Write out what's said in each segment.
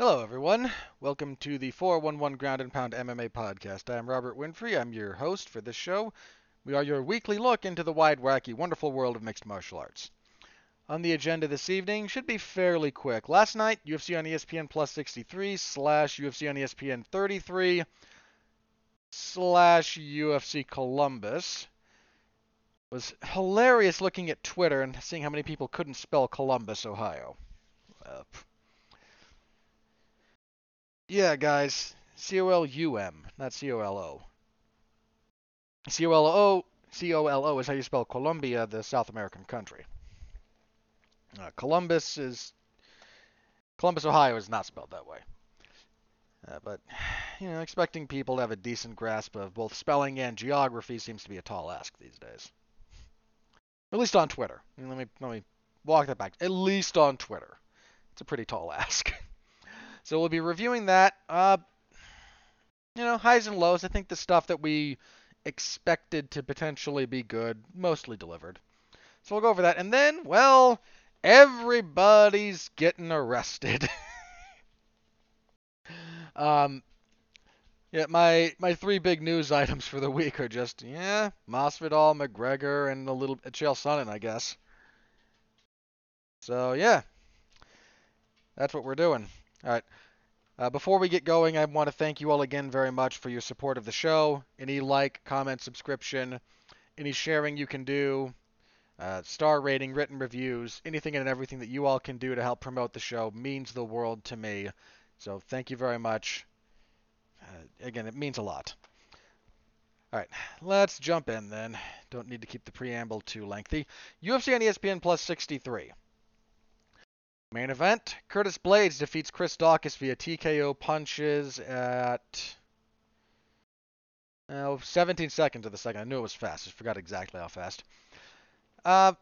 Hello, everyone. Welcome to the 411 Ground and Pound MMA podcast. I'm Robert Winfree. I'm your host for this show. We are your weekly look into the wide, wacky, wonderful world of mixed martial arts. On the agenda this evening should be fairly quick. Last night, UFC on ESPN Plus 63 slash UFC on ESPN 33 slash UFC Columbus was hilarious looking at Twitter and seeing how many people couldn't spell Columbus, Ohio. Uh, yeah, guys, C O L U M, not C O L O. C O L O C O L O is how you spell Colombia, the South American country. Uh, Columbus is Columbus, Ohio is not spelled that way. Uh, but you know, expecting people to have a decent grasp of both spelling and geography seems to be a tall ask these days. At least on Twitter. Let me let me walk that back. At least on Twitter, it's a pretty tall ask. So we'll be reviewing that. Uh, you know, highs and lows. I think the stuff that we expected to potentially be good mostly delivered. So we'll go over that, and then, well, everybody's getting arrested. um, yeah, my my three big news items for the week are just yeah, Masvidal, McGregor, and a little Chael Sonnen, I guess. So yeah, that's what we're doing. All right. Uh, before we get going, I want to thank you all again very much for your support of the show. Any like, comment, subscription, any sharing you can do, uh, star rating, written reviews, anything and everything that you all can do to help promote the show means the world to me. So thank you very much. Uh, again, it means a lot. All right, let's jump in then. Don't need to keep the preamble too lengthy. UFC on ESPN Plus 63. Main event: Curtis Blaydes defeats Chris Daukaus via TKO punches at uh, 17 seconds of the second. I knew it was fast. I forgot exactly how fast. Uh,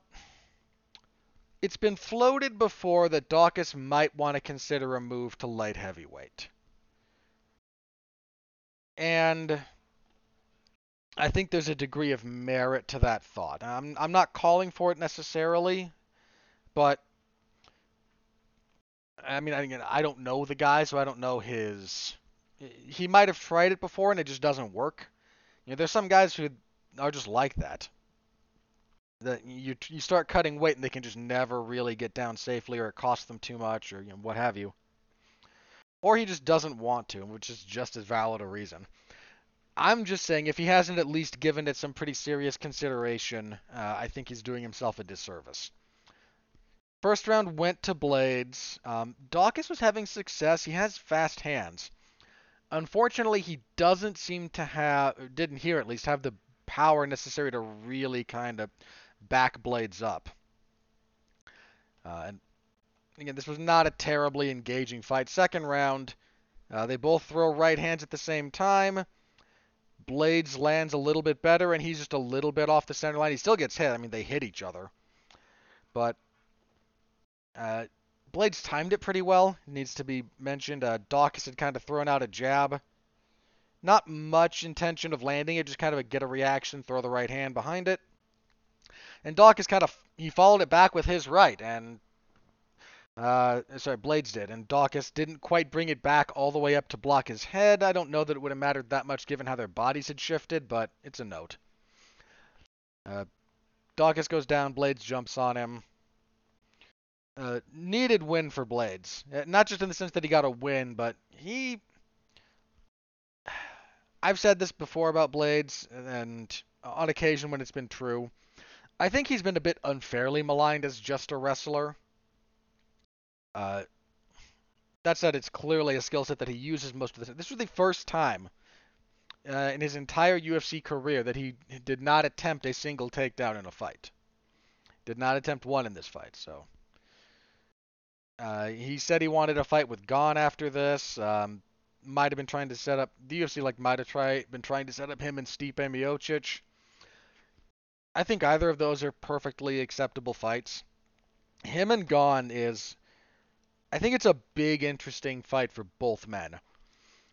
it's been floated before that Daukaus might want to consider a move to light heavyweight. And I think there's a degree of merit to that thought. I'm, I'm not calling for it necessarily, but I mean, again, I don't know the guy, so I don't know his. He might have tried it before and it just doesn't work. You know, there's some guys who are just like that that you you start cutting weight and they can just never really get down safely or it costs them too much or you know, what have you. Or he just doesn't want to, which is just as valid a reason. I'm just saying if he hasn't at least given it some pretty serious consideration, uh, I think he's doing himself a disservice. First round went to Blaydes. Um, Daukaus was having success. He has fast hands. Unfortunately, he doesn't seem to have, didn't here at least, have the power necessary to really kind of back Blaydes up. Uh, and again, this was not a terribly engaging fight. Second round, uh, they both throw right hands at the same time. Blaydes lands a little bit better, and he's just a little bit off the center line. He still gets hit. I mean, they hit each other. But uh, Blaydes timed it pretty well. needs to be mentioned. Uh, Daukaus had kind of thrown out a jab. Not much intention of landing it, just kind of a get a reaction, throw the right hand behind it. And Daukaus kind of he followed it back with his right, and uh, sorry, Blaydes did, and Daukaus didn't quite bring it back all the way up to block his head. I don't know that it would have mattered that much given how their bodies had shifted, but it's a note. Uh, Daukaus goes down, Blaydes jumps on him. Uh, needed win for Blaydes. Uh, not just in the sense that he got a win, but he. I've said this before about Blaydes, and on occasion when it's been true. I think he's been a bit unfairly maligned as just a wrestler. Uh, that said, it's clearly a skill set that he uses most of the time. This was the first time uh, in his entire UFC career that he did not attempt a single takedown in a fight. Did not attempt one in this fight, so. Uh, he said he wanted a fight with Gane after this. Um, might have been trying to set up the UFC like might have try been trying to set up him and Stipe Miocic. I think either of those are perfectly acceptable fights. Him and Gane is I think it's a big interesting fight for both men.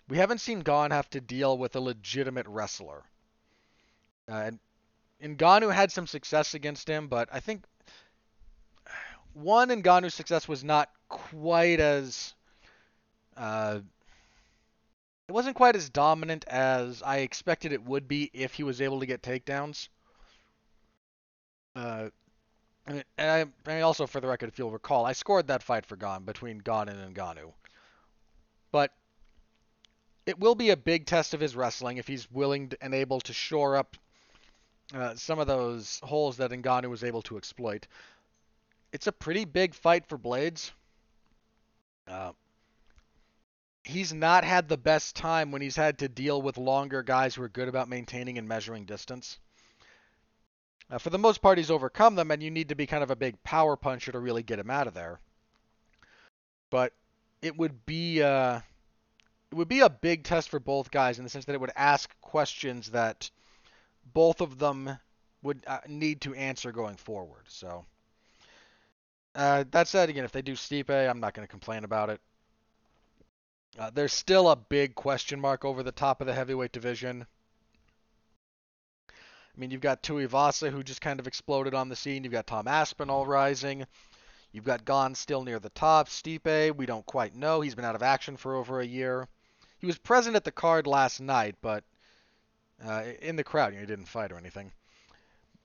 We haven't seen Gane have to deal with a legitimate wrestler. Uh, and, Ngannou had some success against him, but I think one Ngannou's success was not quite as Uh, it wasn't quite as dominant as I expected it would be if he was able to get takedowns. Uh, and I, and also, for the record, if you'll recall, I scored that fight for Gane between Gane and Ngannou. But it will be a big test of his wrestling if he's willing to, and able to shore up uh, some of those holes that Ngannou was able to exploit. It's a pretty big fight for Blaydes. Uh, he's not had the best time when he's had to deal with longer guys who are good about maintaining and measuring distance. Uh, for the most part, he's overcome them, and you need to be kind of a big power puncher to really get him out of there. But it would be uh, it would be a big test for both guys in the sense that it would ask questions that both of them would uh, need to answer going forward. So uh, that said, again, if they do Stipe, I'm not going to complain about it. Uh, there's still a big question mark over the top of the heavyweight division. I mean, you've got Tuivasa, who just kind of exploded on the scene. You've got Tom Aspinall rising. You've got Gane still near the top. Stipe, we don't quite know. He's been out of action for over a year. He was present at the card last night, but uh, in the crowd, you know, he didn't fight or anything.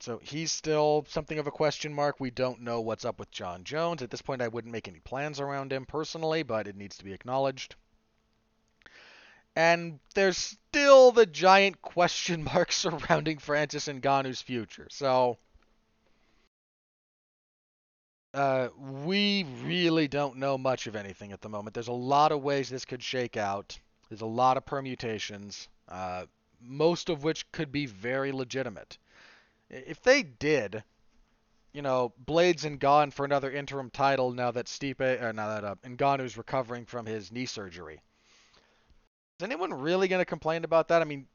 So he's still something of a question mark. We don't know what's up with Jon Jones. At this point, I wouldn't make any plans around him personally, but it needs to be acknowledged. And there's still the giant question mark surrounding Francis Ngannou's future. So uh, we really don't know much of anything at the moment. There's a lot of ways this could shake out. There's a lot of permutations, uh, most of which could be very legitimate. If they did, you know, Blaydes and Gane for another interim title now that Stipe, or now that uh, Ngannou's recovering from his knee surgery is anyone really going to complain about that? I mean,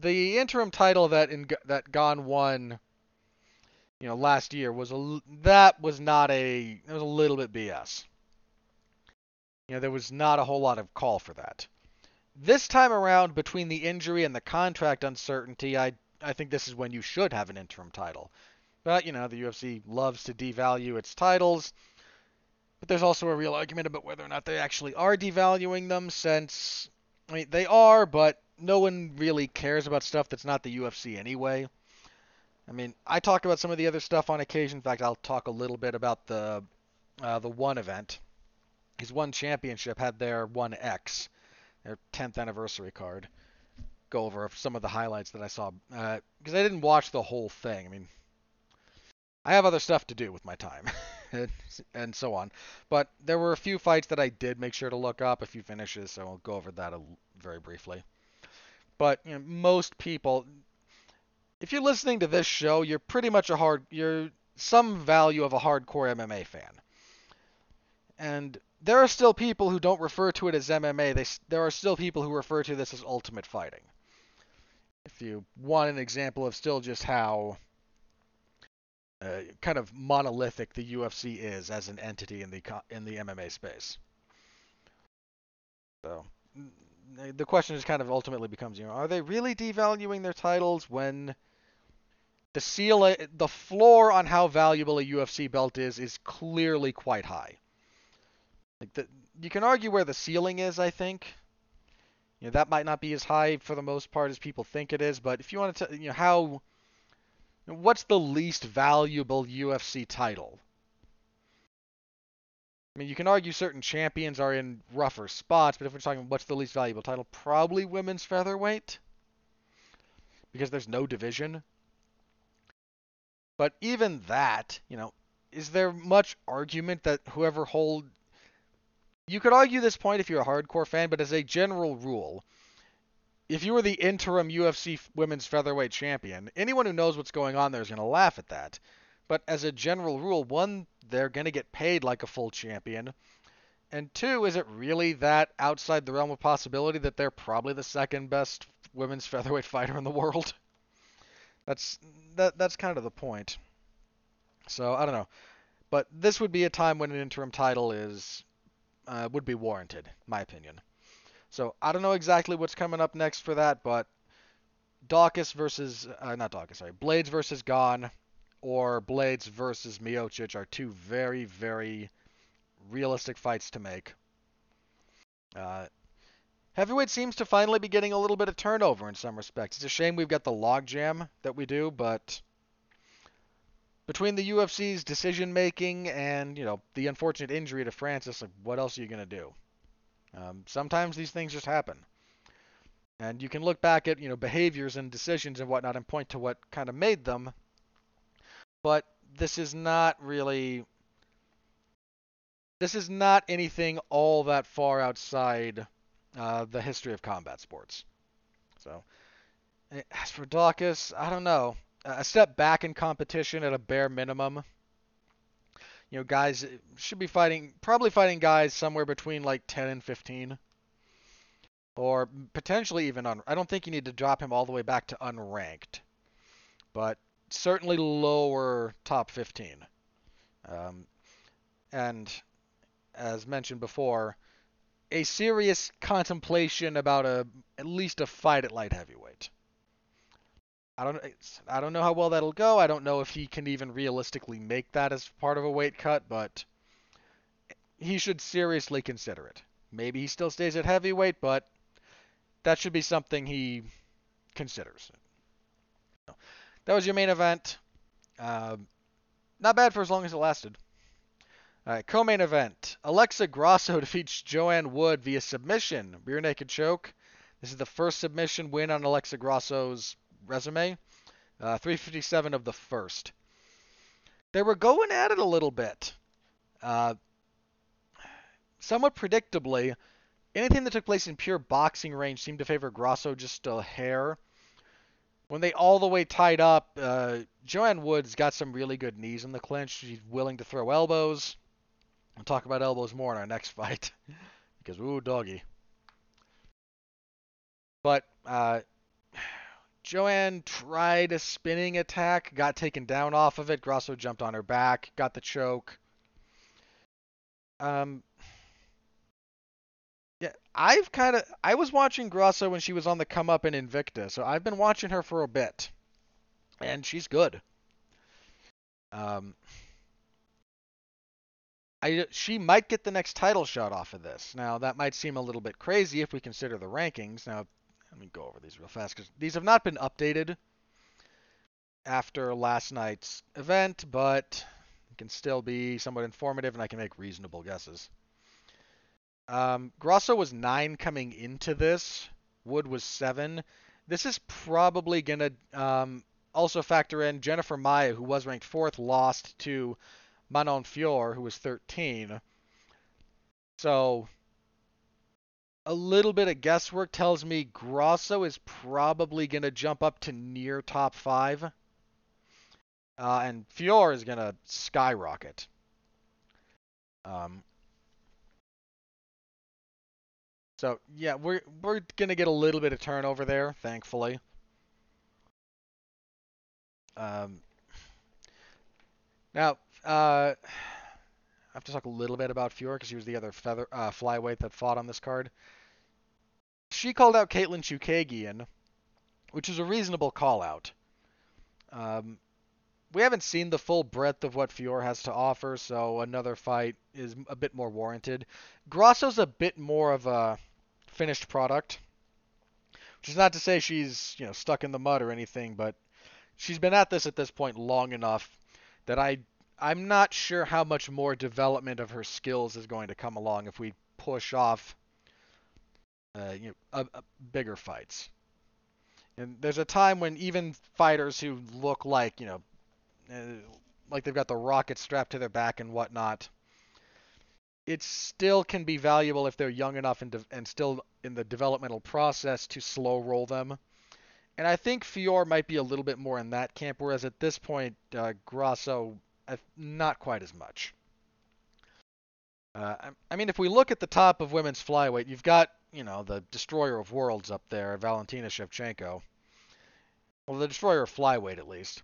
the interim title that in that Gane won, you know, last year was a that was not a it was a little bit BS. You know, there was not a whole lot of call for that. This time around, between the injury and the contract uncertainty, I I think this is when you should have an interim title. But you know, the UFC loves to devalue its titles. But there's also a real argument about whether or not they actually are devaluing them, since I mean, they are, but no one really cares about stuff that's not the UFC anyway. I mean, I talk about some of the other stuff on occasion. In fact, I'll talk a little bit about the uh, the one event. His ONE Championship had their one X, their 10th anniversary card. Go over some of the highlights that I saw because uh, I didn't watch the whole thing. I mean, I have other stuff to do with my time. and, so on. But there were a few fights that I did make sure to look up, a few finishes, so I'll go over that a, very briefly. But you know, most people, if you're listening to this show, you're pretty much a hard, you're some value of a hardcore MMA fan. And there are still people who don't refer to it as MMA. They, there are still people who refer to this as ultimate fighting. If you want an example of still just how uh, kind of monolithic the UFC is as an entity in the in the MMA space. So the question just kind of ultimately becomes, you know, are they really devaluing their titles when the ceiling, the floor on how valuable a UFC belt is is clearly quite high. Like the, you can argue where the ceiling is, I think. Know, that might not be as high for the most part as people think it is, but if you want to, tell you know, how What's the least valuable UFC title? I mean, you can argue certain champions are in rougher spots, but if we're talking what's the least valuable title, probably women's featherweight. Because there's no division. But even that, you know, is there much argument that whoever hold you could argue this point if you're a hardcore fan, but as a general rule, if you were the interim UFC women's featherweight champion, anyone who knows what's going on there is going to laugh at that. But as a general rule, one, they're going to get paid like a full champion. And two, is it really that outside the realm of possibility that they're probably the second best women's featherweight fighter in the world? That's that that's kind of the point. So, I don't know. But this would be a time when an interim title is uh, would be warranted, my opinion. So I don't know exactly what's coming up next for that, but Daukaus versus uh, not Daukaus, sorry, Blaydes versus Gane or Blaydes versus Miocic are two very very realistic fights to make. Uh, heavyweight seems to finally be getting a little bit of turnover in some respects. It's a shame we've got the logjam that we do, but between the UFC's decision making and you know the unfortunate injury to Francis, like what else are you gonna do? Um, sometimes these things just happen, and you can look back at you know behaviors and decisions and whatnot and point to what kind of made them. But this is not really. This is not anything all that far outside uh, the history of combat sports. So, eh, as for Daukaus, I don't know a step back in competition at a bare minimum. You know, guys should be fighting, probably fighting guys somewhere between like 10 and 15. Or potentially even on. I don't think you need to drop him all the way back to unranked. But certainly lower top 15. Um, and as mentioned before, a serious contemplation about a at least a fight at light heavyweight. I don't I don't know how well that'll go. I don't know if he can even realistically make that as part of a weight cut, but he should seriously consider it. Maybe he still stays at heavyweight, but that should be something he considers. That was your main event. Uh, not bad for as long as it lasted. All right, co-main event. Alexa Grasso defeats Joanne Wood via submission, rear naked choke. This is the first submission win on Alexa Grasso's resume. Uh, 357 of the first. They were going at it a little bit. Uh, somewhat predictably, anything that took place in pure boxing range seemed to favor Grasso just a hair. When they all the way tied up, uh, Joanne Woods got some really good knees in the clinch. She's willing to throw elbows. We'll talk about elbows more in our next fight. because, ooh, doggy. But uh, Joanne tried a spinning attack, got taken down off of it. Grasso jumped on her back, got the choke. Um, yeah, I've kind of I was watching Grasso when she was on the come up in Invicta, so I've been watching her for a bit, and she's good. Um, I she might get the next title shot off of this. Now that might seem a little bit crazy if we consider the rankings. Now let me go over these real fast because these have not been updated after last night's event, but it can still be somewhat informative and I can make reasonable guesses. Um, Grasso was nine coming into this. Wood was seven. This is probably going to um, also factor in Jennifer Maia, who was ranked fourth, lost to Manon Fiorot, who was 13. So a little bit of guesswork tells me Grasso is probably going to jump up to near top five. Uh, and Fiorot is going to skyrocket. Um, so yeah, we're we're gonna get a little bit of turnover there, thankfully. Um, now, uh, I have to talk a little bit about Fiorot because he was the other feather uh, flyweight that fought on this card she called out Katlyn Chookagian, which is a reasonable call out. Um, we haven't seen the full breadth of what Fiorot has to offer, so another fight is a bit more warranted. Grasso's a bit more of a finished product, which is not to say she's you know stuck in the mud or anything, but she's been at this at this point long enough that I I'm not sure how much more development of her skills is going to come along if we push off uh, you know, bigger fights. And there's a time when even fighters who look like, you know, uh, like they've got the rocket strapped to their back and whatnot, it still can be valuable if they're young enough and, de- and still in the developmental process to slow roll them. And I think Fiorot might be a little bit more in that camp, whereas at this point, uh, Grasso, uh, not quite as much. Uh, I mean, if we look at the top of women's flyweight, you've got you know, the destroyer of worlds up there, Valentina Shevchenko. Well, the destroyer of flyweight, at least.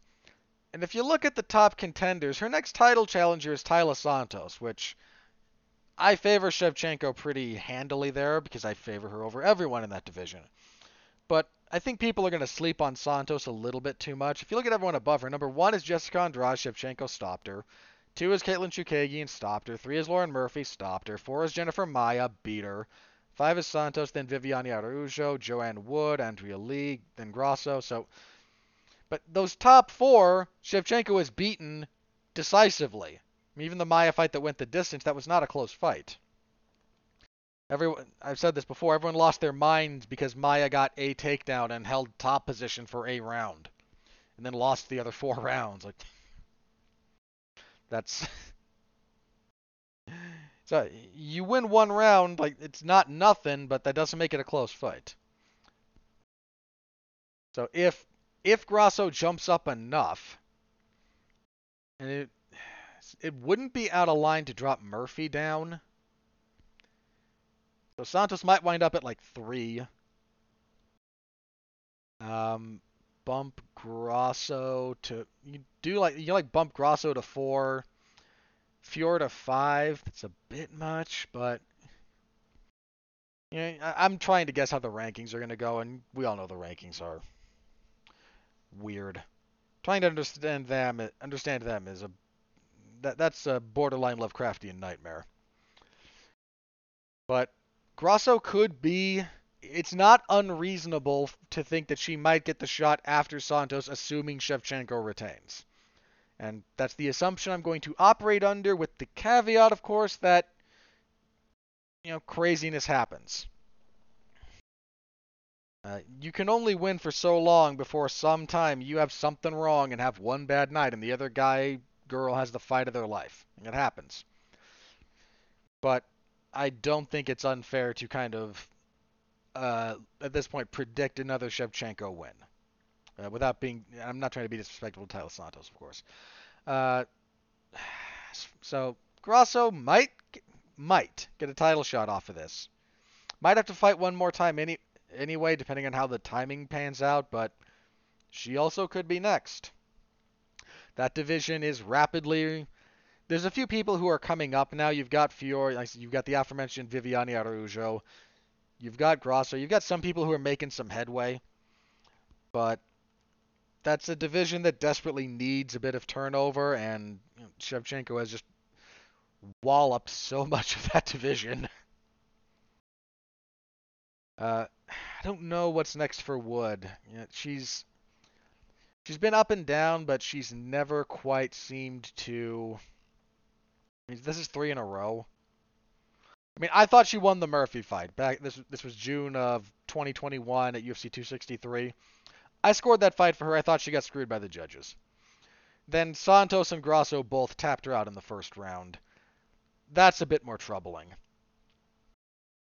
And if you look at the top contenders, her next title challenger is Taila Santos, which I favor Shevchenko pretty handily there because I favor her over everyone in that division. But I think people are going to sleep on Santos a little bit too much. If you look at everyone above her, number one is Jessica Andrade, Shevchenko stopped her. Two is Katlyn Chookagian, stopped her. Three is Lauren Murphy, stopped her. Four is Jennifer Maia, beat her. Five is Santos, then Viviane Araujo, Joanne Wood, Andrea Lee, then Grasso. So, but those top four, Shevchenko has beaten decisively. Even the Maia fight that went the distance, that was not a close fight. Everyone, I've said this before. Everyone lost their minds because Maia got a takedown and held top position for a round, and then lost the other four rounds. Like that's so you win one round, like it's not nothing, but that doesn't make it a close fight. So if if Grasso jumps up enough, and it it wouldn't be out of line to drop Murphy down. So Santos might wind up at like three. Um, bump Grasso to you do like you like bump Grasso to four, Fiorot to five. That's a bit much, but you know, I, I'm trying to guess how the rankings are going to go, and we all know the rankings are weird. Trying to understand them, understand them is a that that's a borderline Lovecraftian nightmare. But Grasso could be. It's not unreasonable to think that she might get the shot after Santos, assuming Shevchenko retains. And that's the assumption I'm going to operate under, with the caveat, of course, that you know craziness happens. Uh, you can only win for so long before sometime you have something wrong and have one bad night, and the other guy girl has the fight of their life. And it happens. But I don't think it's unfair to kind of, uh, at this point, predict another Shevchenko win. Uh, without being, I'm not trying to be disrespectful to Taila Santos, of course. Uh, so Grasso might might get a title shot off of this. Might have to fight one more time any anyway, depending on how the timing pans out. But she also could be next. That division is rapidly. There's a few people who are coming up now. You've got Fiorot, you've got the aforementioned Viviane Araujo, you've got Grasso, you've got some people who are making some headway, but that's a division that desperately needs a bit of turnover, and you know, Shevchenko has just walloped so much of that division. Uh, I don't know what's next for Wood. You know, she's she's been up and down, but she's never quite seemed to. I mean, this is three in a row. I mean, I thought she won the Murphy fight back. This this was June of 2021 at UFC 263. I scored that fight for her. I thought she got screwed by the judges. Then Santos and Grasso both tapped her out in the first round. That's a bit more troubling.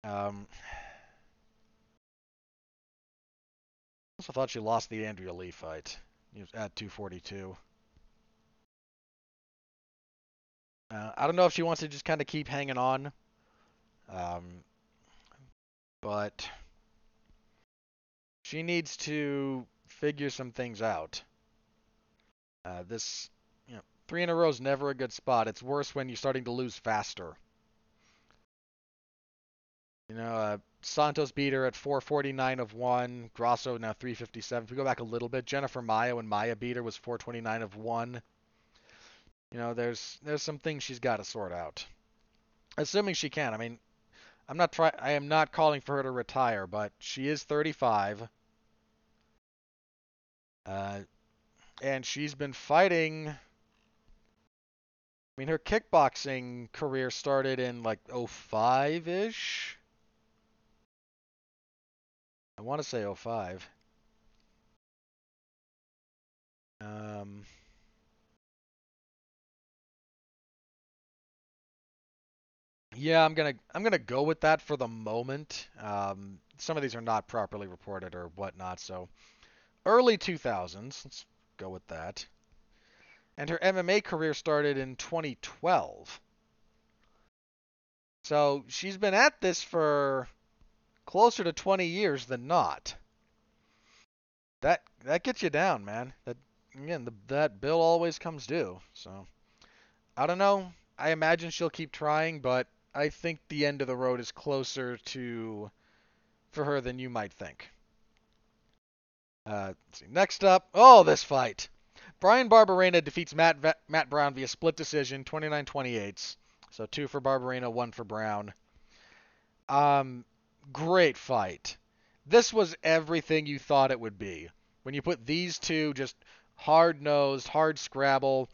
Um, I also thought she lost the Andrea Lee fight at 242. Uh, I don't know if she wants to just kind of keep hanging on. Um, but she needs to figure some things out. Uh, this, you know, three in a row is never a good spot. It's worse when you're starting to lose faster. You know, uh, Santos beat her at 449 of 1. Grasso now 357. If we go back a little bit, Jennifer Maia when Maia beat her was 429 of 1. You know, there's there's some things she's got to sort out. Assuming she can. I mean, I'm not try I am not calling for her to retire, but she is 35. Uh, and she's been fighting. I mean, her kickboxing career started in like 05 ish. I want to say 05. Um, yeah, I'm gonna I'm gonna go with that for the moment. Um, some of these are not properly reported or whatnot, so early 2000s. Let's go with that. And her MMA career started in 2012. So she's been at this for closer to 20 years than not. That that gets you down, man. That again, the, that bill always comes due. So I don't know. I imagine she'll keep trying, but I think the end of the road is closer to for her than you might think. Uh, Next up, oh, this fight. Bryan Barberena defeats Matt Matt Brown via split decision, 29-28. So two for Barberena, one for Brown. Um, great fight. This was everything you thought it would be. When you put these two just hard nosed, hard scrabble,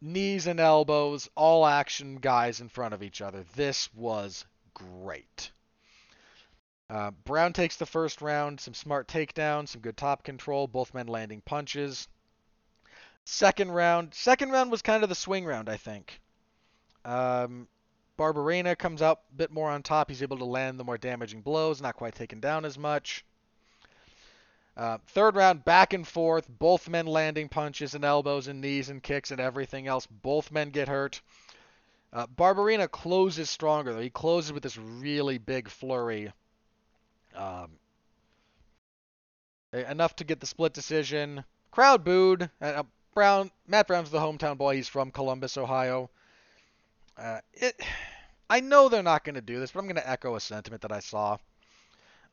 knees and elbows, all action guys in front of each other. This was great. Uh, Brown takes the first round, some smart takedowns, some good top control, both men landing punches. Second round, second round was kind of the swing round, I think. Um, Barberena comes out a bit more on top. He's able to land the more damaging blows, not quite taken down as much. Uh, third round, back and forth, both men landing punches and elbows and knees and kicks and everything else. Both men get hurt. Uh, Barberena closes stronger, though. He closes with this really big flurry. Um, enough to get the split decision. Crowd booed. Uh, Brown, Matt Brown's the hometown boy. He's from Columbus, Ohio. Uh, it, I know they're not going to do this, but I'm going to echo a sentiment that I saw.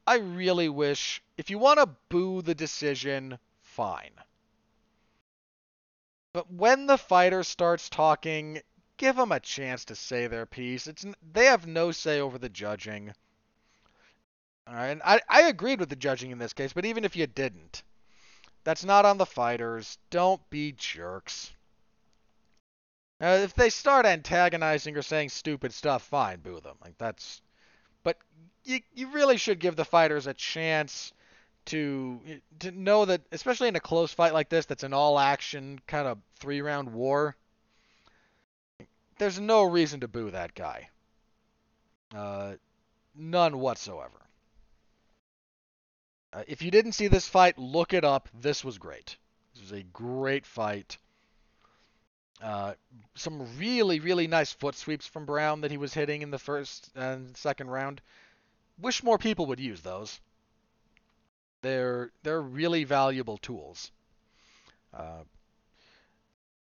I really wish, if you want to boo the decision, fine. But when the fighter starts talking, give them a chance to say their piece. It's they have no say over the judging. All and I, I agreed with the judging in this case, but even if you didn't, that's not on the fighters. Don't be jerks. If they start antagonizing or saying stupid stuff, fine, boo them. Like that's, but you you really should give the fighters a chance to to know that, especially in a close fight like this, that's an all-action kind of three-round war. There's no reason to boo that guy. Uh, none whatsoever. Uh, if you didn't see this fight, look it up. This was great. This was a great fight. Uh, some really, really nice foot sweeps from Brown that he was hitting in the first and second round. Wish more people would use those. They're they're really valuable tools. Uh,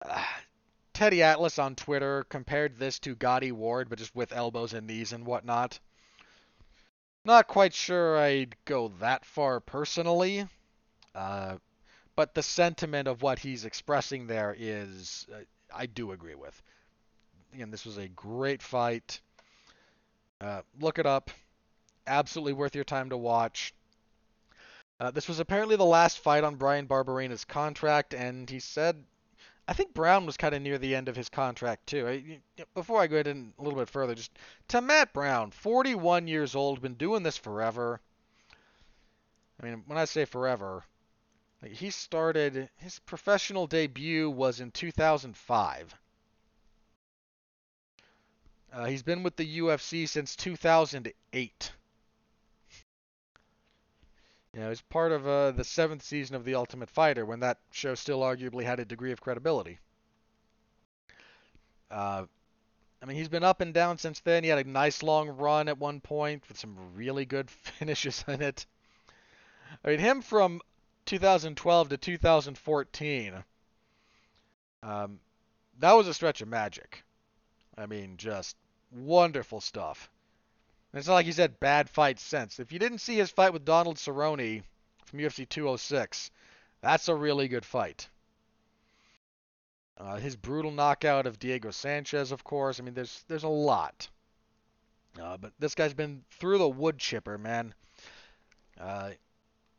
Teddy Atlas on Twitter compared this to Gatti Ward, but just with elbows and knees and whatnot. Not quite sure I'd go that far personally, uh, but the sentiment of what he's expressing there is uh, I do agree with. Again, this was a great fight. Uh, look it up. Absolutely worth your time to watch. Uh, this was apparently the last fight on Bryan Barberena's contract, and he said, I think Brown was kind of near the end of his contract too. I, before I go in a little bit further, just to Matt Brown, 41 years old, been doing this forever. I mean, when I say forever, he started his professional debut was in 2005. Uh, he's been with the UFC since 2008. You know, he's part of uh, the seventh season of The Ultimate Fighter when that show still arguably had a degree of credibility. Uh, I mean, he's been up and down since then. He had a nice long run at one point with some really good finishes in it. I mean, him from 2012 to 2014, um, that was a stretch of magic. I mean, just wonderful stuff. It's not like he's had bad fights since. If you didn't see his fight with Donald Cerrone from UFC 206, that's a really good fight. Uh, his brutal knockout of Diego Sanchez, of course. I mean, there's there's a lot. Uh, but this guy's been through the wood chipper, man. Uh,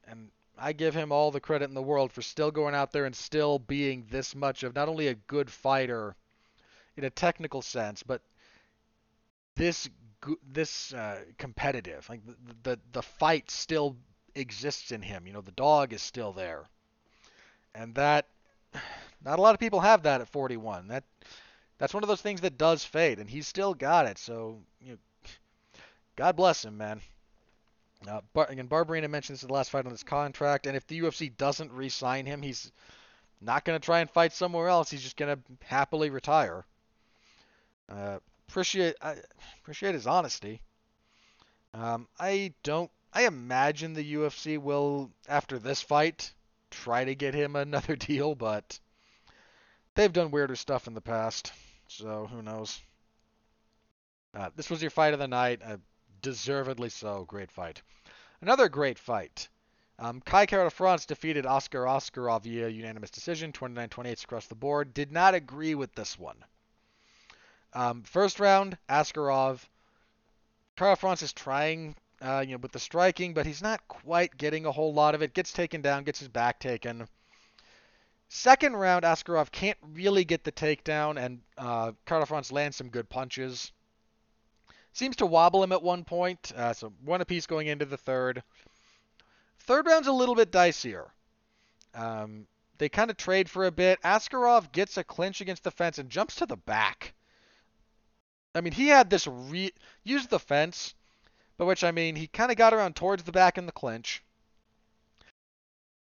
and I give him all the credit in the world for still going out there and still being this much of not only a good fighter in a technical sense, but this this uh, competitive. Like the, the the fight still exists in him. You know, the dog is still there, and that not a lot of people have that at 41. That that's one of those things that does fade, and he's still got it. So you know, God bless him, man. Uh, but again, Barberena mentioned this is the last fight on this contract, and if the UFC doesn't re-sign him, he's not going to try and fight somewhere else. He's just going to happily retire. Uh, appreciate I appreciate his honesty. Um, I don't. I imagine the UFC will, after this fight, try to get him another deal, but they've done weirder stuff in the past, so who knows. Uh, this was your fight of the night. Uh, deservedly so. Great fight. Another great fight. Um, Kai Kara-France defeated Askar Askarov via unanimous decision, 29-28 across the board. Did not agree with this one. Um, first round, Askarov. Kara-France is trying uh, you know, with the striking, but he's not quite getting a whole lot of it. Gets taken down, gets his back taken. Second round, Askarov can't really get the takedown, and uh, France lands some good punches. Seems to wobble him at one point, uh, so one apiece going into the third. Third round's a little bit dicier. Um, they kind of trade for a bit. Askarov gets a clinch against the fence and jumps to the back. I mean, he had this re- used the fence, by which I mean he kind of got around towards the back in the clinch.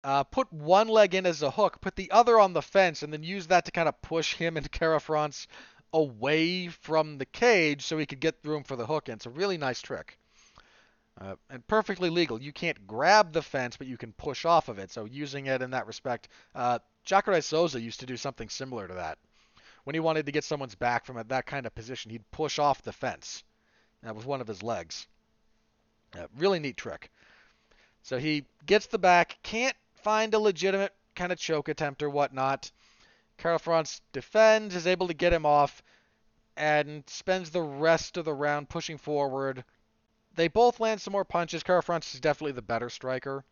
Uh, put one leg in as a hook, put the other on the fence, and then use that to kind of push him and Kara-France away from the cage so he could get room for the hook in. It's a really nice trick. Uh, and perfectly legal. You can't grab the fence, but you can push off of it. So using it in that respect, uh, Jacare Souza used to do something similar to that. When he wanted to get someone's back from that kind of position, he'd push off the fence. That was one of his legs. Uh, really neat trick. So he gets the back, can't find a legitimate kind of choke attempt or whatnot. Kara-France defends, is able to get him off, and spends the rest of the round pushing forward. They both land some more punches. Kara-France is definitely the better striker.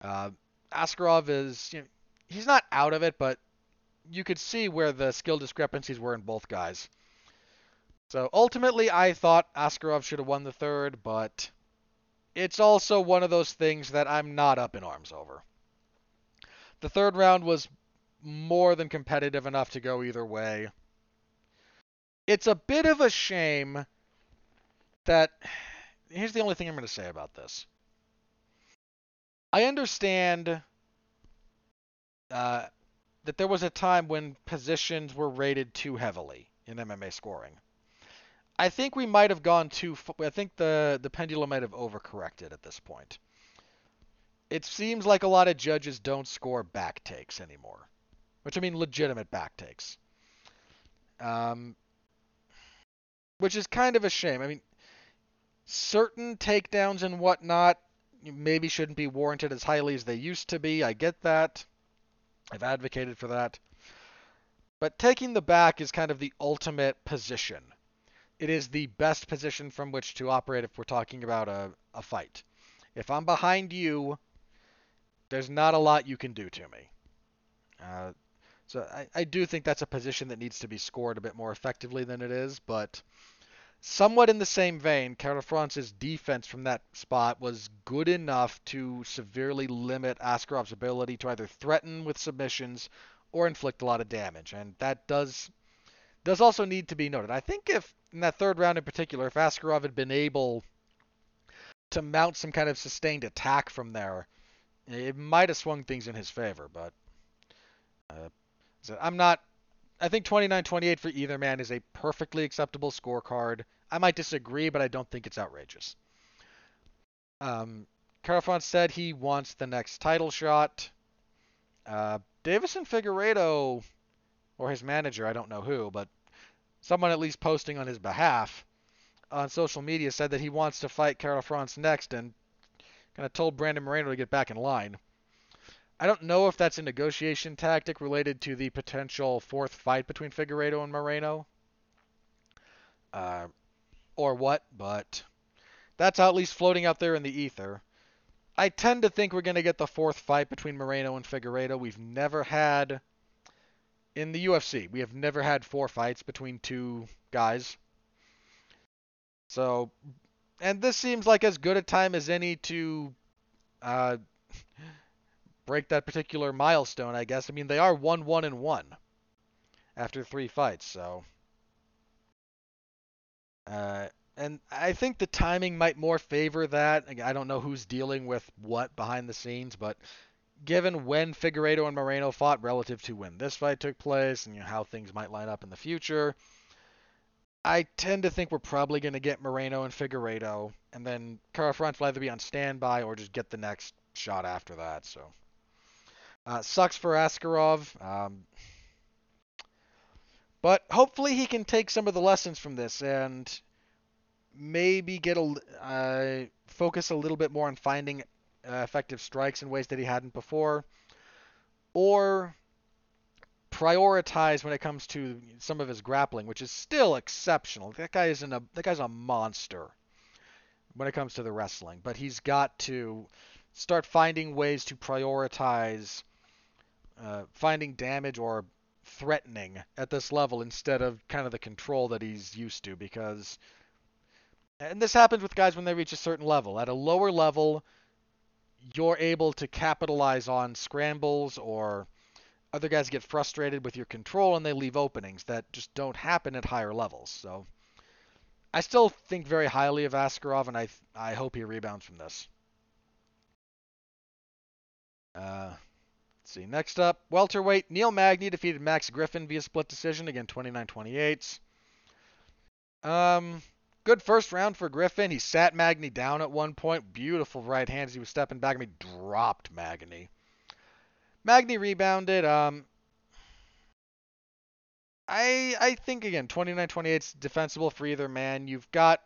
Uh, Askarov is, you know, he's not out of it, but you could see where the skill discrepancies were in both guys. So ultimately, I thought Askarov should have won the third, but it's also one of those things that I'm not up in arms over. The third round was more than competitive enough to go either way. It's a bit of a shame that. Here's the only thing I'm going to say about this. I understand uh, that there was a time when positions were rated too heavily in MMA scoring. I think we might have gone too. I think the the pendulum might have overcorrected at this point. It seems like a lot of judges don't score back takes anymore which I mean legitimate back takes. Um, which is kind of a shame. I mean, certain takedowns and whatnot maybe shouldn't be warranted as highly as they used to be. I get that. I've advocated for that. But taking the back is kind of the ultimate position. It is the best position from which to operate if we're talking about a, a fight. If I'm behind you, there's not a lot you can do to me. Uh, so I, I do think that's a position that needs to be scored a bit more effectively than it is, but somewhat in the same vein, Kara-France's defense from that spot was good enough to severely limit Askarov's ability to either threaten with submissions or inflict a lot of damage, and that does does also need to be noted. I think if in that third round in particular, if Askarov had been able to mount some kind of sustained attack from there, it might have swung things in his favor, but uh, I'm not. I think 29-28 for either man is a perfectly acceptable scorecard. I might disagree, but I don't think it's outrageous. Um, Kara-France said he wants the next title shot. Uh, Deiveson Figueiredo, or his manager, I don't know who, but someone at least posting on his behalf on social media said that he wants to fight Kara-France next and kind of told Brandon Moreno to get back in line. I don't know if that's a negotiation tactic related to the potential fourth fight between Figueiredo and Moreno, uh, or what, but that's at least floating out there in the ether. I tend to think we're going to get the fourth fight between Moreno and Figueiredo. We've never had in the UFC. We have never had four fights between two guys. So, and this seems like as good a time as any to uh, break that particular milestone, I guess. I mean, they are 1 1 and 1 after three fights, so. Uh, and I think the timing might more favor that. I don't know who's dealing with what behind the scenes, but given when Figueiredo and Moreno fought relative to when this fight took place and you know, how things might line up in the future, I tend to think we're probably going to get Moreno and Figueiredo, and then Kara-France will either be on standby or just get the next shot after that. So. Uh, sucks for Askarov. Um, but hopefully he can take some of the lessons from this and maybe get a uh, focus a little bit more on finding uh, effective strikes in ways that he hadn't before, or prioritize when it comes to some of his grappling, which is still exceptional. That guy is a that guy's a monster. when it comes to the wrestling, but he's got to start finding ways to prioritize uh, finding damage or threatening at this level instead of kind of the control that he's used to because and this happens with guys when they reach a certain level. At a lower level you're able to capitalize on scrambles or other guys get frustrated with your control and they leave openings that just don't happen at higher levels. So I still think very highly of Askarov and I I hope he rebounds from this. Uh, Let's see. Next up, welterweight Neil Magny defeated Max Griffin via split decision again 29-28. Um, good first round for Griffin. He sat Magny down at one point. Beautiful right hand as he was stepping back. I mean, dropped Magny. Magny rebounded. Um, I I think again 29-28 is defensible for either man. You've got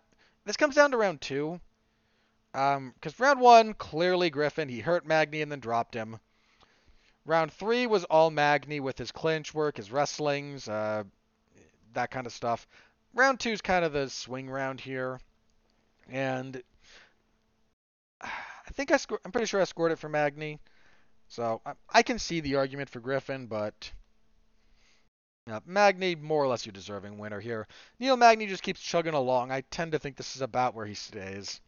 this comes down to round two. Um, because round one clearly Griffin he hurt Magny and then dropped him. Round three was all Magny with his clinch work, his wrestlings, uh, that kind of stuff. Round two is kind of the swing round here, and I think I scored. I'm pretty sure I scored it for Magny, so I, I can see the argument for Griffin, but uh, Magny more or less your deserving winner here. Neil Magny just keeps chugging along. I tend to think this is about where he stays.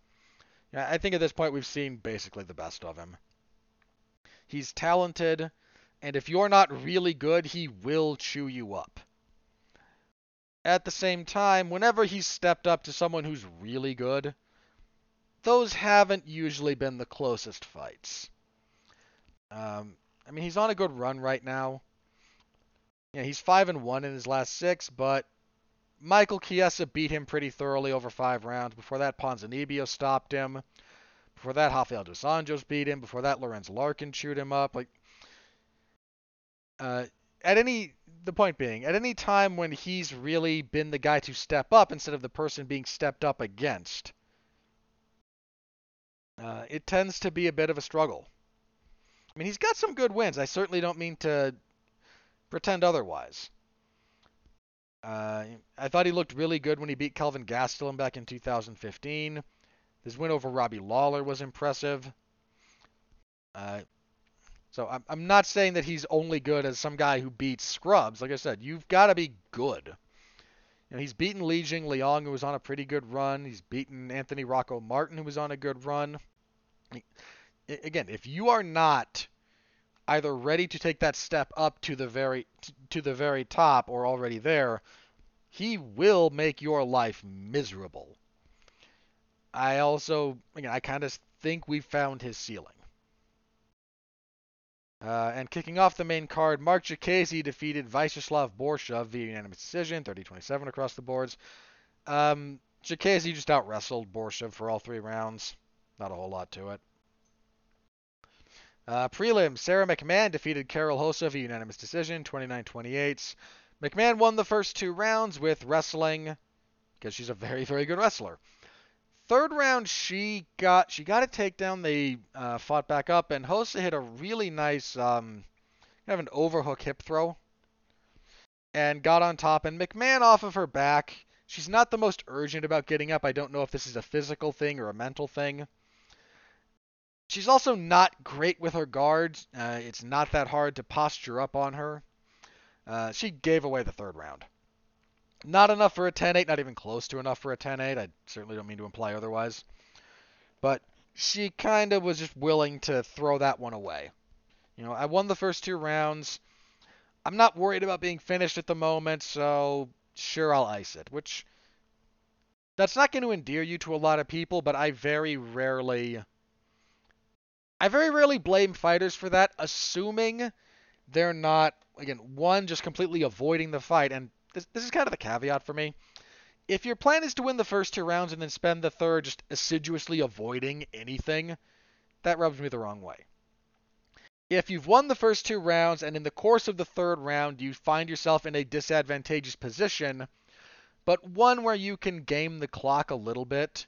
I think at this point we've seen basically the best of him. He's talented, and if you're not really good, he will chew you up. At the same time, whenever he's stepped up to someone who's really good, those haven't usually been the closest fights. Um, I mean, he's on a good run right now. Yeah, he's five and one in his last six, but Michael Chiesa beat him pretty thoroughly over five rounds. Before that, Ponzinibbio stopped him. Before that, Rafael dos Anjos beat him. Before that, Lorenz Larkin chewed him up. Like, uh, at any, the point being, at any time when he's really been the guy to step up instead of the person being stepped up against, uh, it tends to be a bit of a struggle. I mean, he's got some good wins. I certainly don't mean to pretend otherwise. Uh, I thought he looked really good when he beat Kelvin Gastelum back in 2015. His win over Robbie Lawler was impressive. Uh, so I'm, I'm not saying that he's only good as some guy who beats scrubs. Like I said, you've got to be good. You know, he's beaten Li Jingliang, who was on a pretty good run. He's beaten Anthony Rocco Martin, who was on a good run. Again, if you are not either ready to take that step up to the very to the very top or already there, he will make your life miserable. I also, again, I kind of think we found his ceiling. Uh, and kicking off the main card, Marc Diakiese defeated Vyacheslav Borshchev via unanimous decision, 30-27 across the boards. Um, just out wrestled Borshchev for all three rounds. Not a whole lot to it. Uh, prelim, Sara McMann defeated Karol Rosa via unanimous decision, 29-28. McMann won the first two rounds with wrestling because she's a very, very good wrestler. Third round, she got she got a takedown. They uh, fought back up, and Rosa hit a really nice um, kind of an overhook hip throw, and got on top. And McMann off of her back. She's not the most urgent about getting up. I don't know if this is a physical thing or a mental thing. She's also not great with her guards. Uh, it's not that hard to posture up on her. Uh, she gave away the third round. Not enough for a 10-8, not even close to enough for a 10-8. I certainly don't mean to imply otherwise. But she kind of was just willing to throw that one away. You know, I won the first two rounds. I'm not worried about being finished at the moment, so sure I'll ice it, which that's not going to endear you to a lot of people, but I very rarely I very rarely blame fighters for that, assuming they're not again, one just completely avoiding the fight and this, this is kind of the caveat for me. If your plan is to win the first two rounds and then spend the third just assiduously avoiding anything, that rubs me the wrong way. If you've won the first two rounds and in the course of the third round you find yourself in a disadvantageous position, but one where you can game the clock a little bit,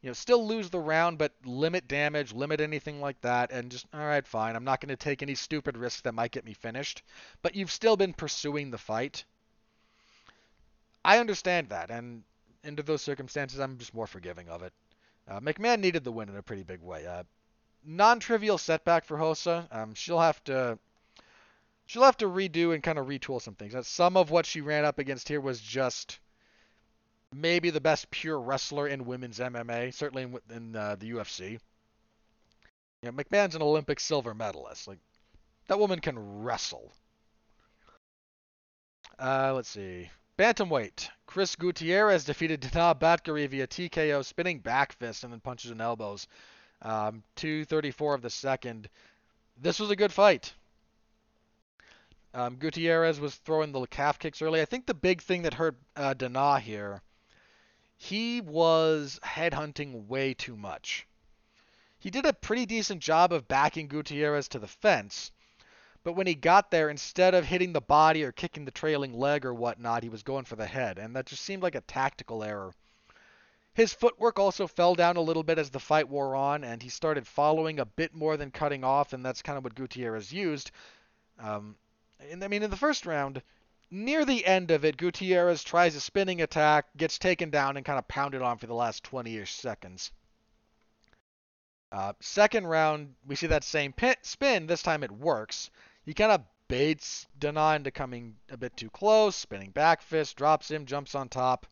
you know, still lose the round, but limit damage, limit anything like that, and just, all right, fine. I'm not going to take any stupid risks that might get me finished. But you've still been pursuing the fight. I understand that, and under those circumstances, I'm just more forgiving of it. Uh, McMann needed the win in a pretty big way. Uh, non-trivial setback for Rosa. Um, she'll have to she'll have to redo and kind of retool some things. Some of what she ran up against here was just maybe the best pure wrestler in women's MMA, certainly in, in uh, the UFC. You know, McMann's an Olympic silver medalist. Like that woman can wrestle. Uh, let's see. Bantamweight. Chris Gutierrez defeated Danaa Batgerel via TKO, spinning back fist and then punches and elbows. Um, 234 of the second. This was a good fight. Um, Gutierrez was throwing the calf kicks early. I think the big thing that hurt uh, Dana here, he was headhunting way too much. He did a pretty decent job of backing Gutierrez to the fence, but when he got there, instead of hitting the body or kicking the trailing leg or whatnot, he was going for the head, and that just seemed like a tactical error. His footwork also fell down a little bit as the fight wore on, and he started following a bit more than cutting off, and that's kind of what Gutierrez used. Um, and I mean, in the first round, near the end of it, Gutierrez tries a spinning attack, gets taken down, and kind of pounded on for the last 20-ish seconds. Uh, second round, we see that same pin, spin. This time it works. He kind of baits Danaa into coming a bit too close, spinning back fist, drops him, jumps on top.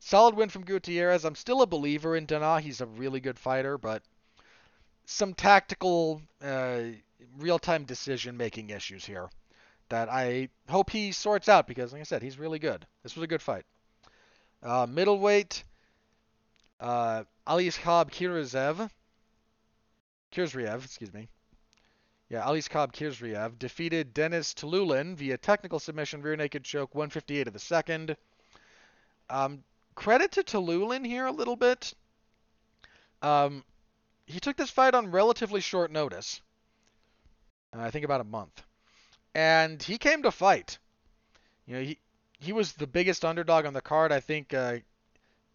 Solid win from Gutierrez. I'm still a believer in Danaa. He's a really good fighter, but some tactical, uh, real-time decision-making issues here that I hope he sorts out because, like I said, he's really good. This was a good fight. Uh, middleweight, uh, Aliskhab Kirziev, Khizriev, excuse me. Yeah, Aliskhab Khizriev defeated Denis Tiuliulin via technical submission, rear naked choke, 158 of the second. Um, credit to Tiuliulin here a little bit. Um, he took this fight on relatively short notice. Uh, I think about a month and he came to fight. You know, he he was the biggest underdog on the card. I think uh,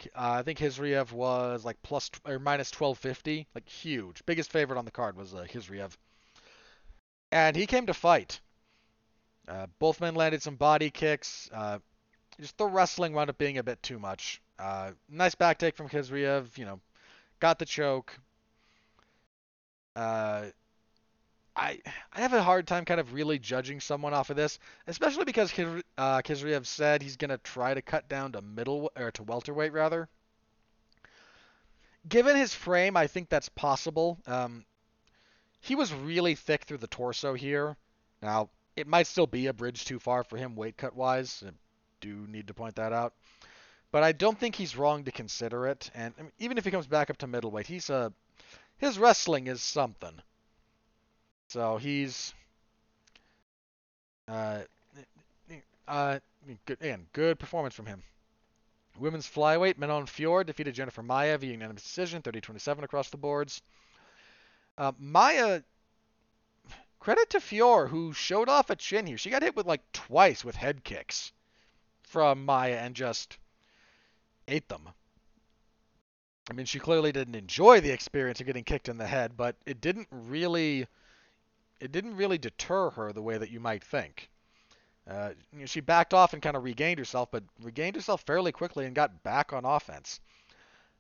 uh, I think Khizriev was like plus or minus 1250, like huge. Biggest favorite on the card was uh, Khizriev, and he came to fight. Uh, both men landed some body kicks. Uh, just the wrestling wound up being a bit too much. Uh, nice back take from Khizriev. You know, got the choke. Uh, I I have a hard time kind of really judging someone off of this, especially because Kir, uh, Khizriev said he's gonna try to cut down to middle or to welterweight rather. Given his frame, I think that's possible. Um, he was really thick through the torso here. Now it might still be a bridge too far for him weight cut wise. I do need to point that out. But I don't think he's wrong to consider it. And I mean, even if he comes back up to middleweight, he's a his wrestling is something. So he's uh, uh, good, again, good performance from him. Women's flyweight, Manon Fiorot defeated Jennifer Maia via unanimous decision, 30-27 across the boards. Uh, Maia, credit to Fiorot, who showed off a chin here. She got hit with like twice with head kicks from Maia and just ate them. I mean, she clearly didn't enjoy the experience of getting kicked in the head, but it didn't really it didn't really deter her the way that you might think. Uh, you know, she backed off and kind of regained herself, but regained herself fairly quickly and got back on offense.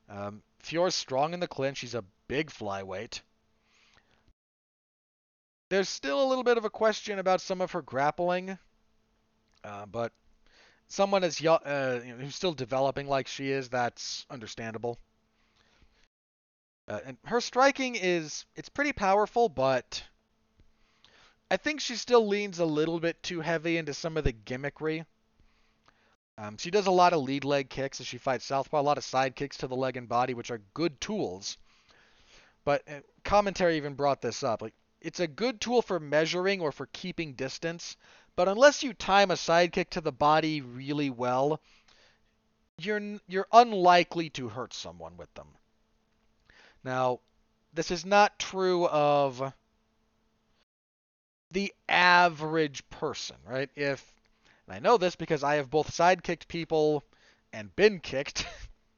Um, Fiorot's strong in the clinch. She's a big flyweight. There's still a little bit of a question about some of her grappling, uh, but someone as young, uh, you know, who's still developing like she is, that's understandable. Uh, and her striking is it's pretty powerful, but I think she still leans a little bit too heavy into some of the gimmickry. Um, she does a lot of lead leg kicks as she fights southpaw, a lot of side kicks to the leg and body, which are good tools. But uh, commentary even brought this up. Like it's a good tool for measuring or for keeping distance, but unless you time a side kick to the body really well, you're you're unlikely to hurt someone with them. Now, this is not true of the average person, right? If, and I know this because I have both side kicked people and been kicked.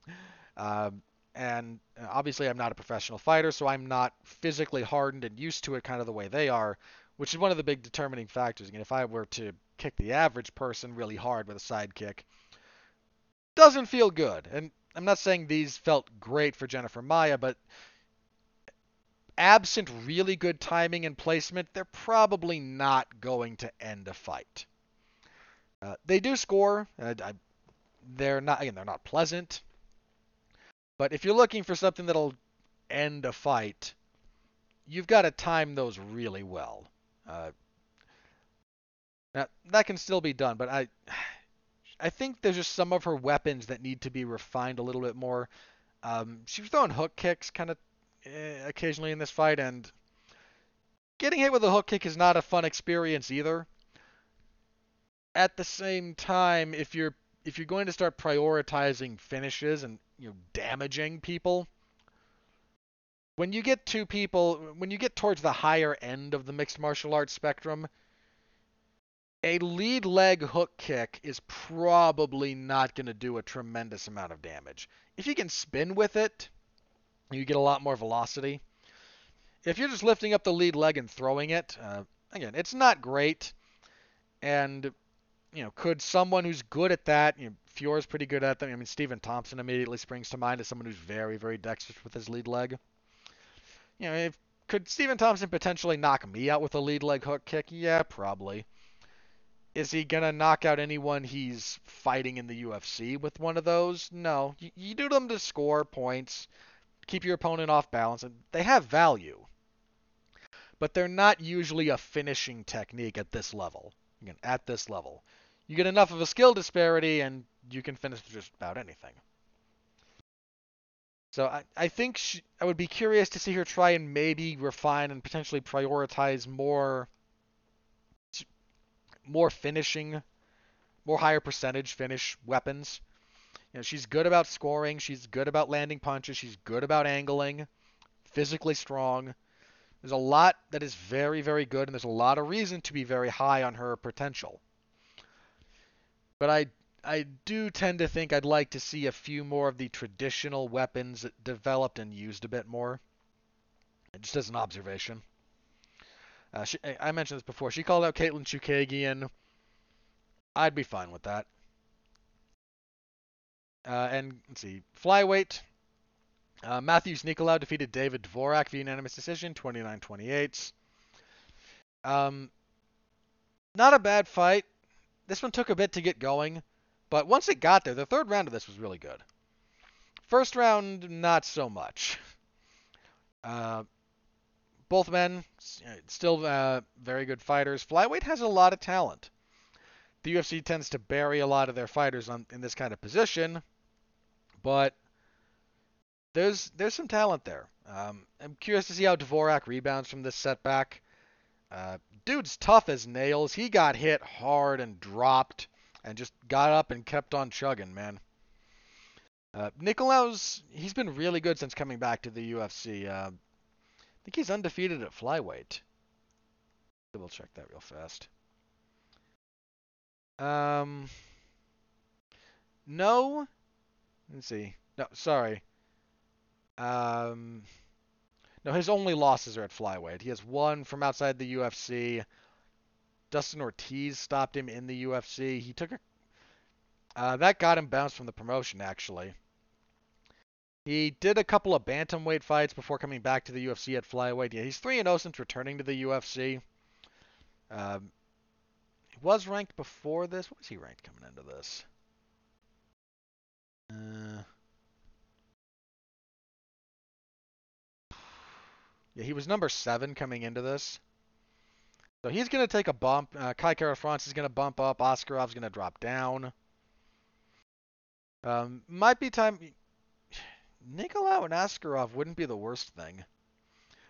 um, and obviously, I'm not a professional fighter, so I'm not physically hardened and used to it kind of the way they are, which is one of the big determining factors. And if I were to kick the average person really hard with a side kick, doesn't feel good. And I'm not saying these felt great for Jennifer Maia, but absent really good timing and placement, they're probably not going to end a fight. Uh, they do score. Uh, I, they're not again. They're not pleasant. But if you're looking for something that'll end a fight, you've got to time those really well. Uh, now that can still be done, but I, I think there's just some of her weapons that need to be refined a little bit more. Um, she was throwing hook kicks kind of eh, occasionally in this fight, and getting hit with a hook kick is not a fun experience either. At the same time, if you're if you're going to start prioritizing finishes and you know damaging people, when you get two people, when you get towards the higher end of the mixed martial arts spectrum, a lead leg hook kick is probably not going to do a tremendous amount of damage. If you can spin with it, you get a lot more velocity. If you're just lifting up the lead leg and throwing it, uh, again, it's not great. And you know, could someone who's good at that, you know, pretty good at them. I mean, Stephen Thompson immediately springs to mind as someone who's very, very dexterous with his lead leg. You know, if, could Stephen Thompson potentially knock me out with a lead leg hook kick? Yeah, probably. Is he gonna knock out anyone he's fighting in the UFC with one of those? No. You, you do them to score points, keep your opponent off balance, and they have value. But they're not usually a finishing technique at this level. Again, at this level you get enough of a skill disparity and you can finish just about anything. So I, I think she, I would be curious to see her try and maybe refine and potentially prioritize more more finishing, more higher percentage finish weapons. You know, she's good about scoring, she's good about landing punches, she's good about angling, physically strong. There's a lot that is very, very good, and there's a lot of reason to be very high on her potential. But I I do tend to think I'd like to see a few more of the traditional weapons developed and used a bit more. Just as an observation. Uh, she, I mentioned this before. She called out Katlyn Chookagian. I'd be fine with that. Uh, and let's see, flyweight. Uh, Matheus Nicolau defeated David Dvorak via unanimous decision, 29-28. Um, not a bad fight. This one took a bit to get going, but once it got there, the third round of this was really good. First round, not so much. Uh, both men still uh, very good fighters. Flyweight has a lot of talent. The UFC tends to bury a lot of their fighters on, in this kind of position, but there's there's some talent there. Um, I'm curious to see how Dvorak rebounds from this setback. Uh, dude's tough as nails. He got hit hard and dropped and just got up and kept on chugging, man. Uh, Nicolau's, he's been really good since coming back to the UFC. Uh, I think he's undefeated at flyweight. Double check that real fast. Um, no. Let's see. No, sorry. Um, no, his only losses are at flyweight. He has one from outside the UFC. Dustin Ortiz stopped him in the UFC. He took a uh, that got him bounced from the promotion actually. He did a couple of bantamweight fights before coming back to the UFC at flyweight. Yeah, he's 3 0 since returning to the UFC. Um, he was ranked before this. What was he ranked coming into this? Uh, Yeah, he was number seven coming into this. So he's going to take a bump. Uh, Kai Kara-France is going to bump up. Askarov's going to drop down. Um, might be time. Nicolau and Askarov wouldn't be the worst thing.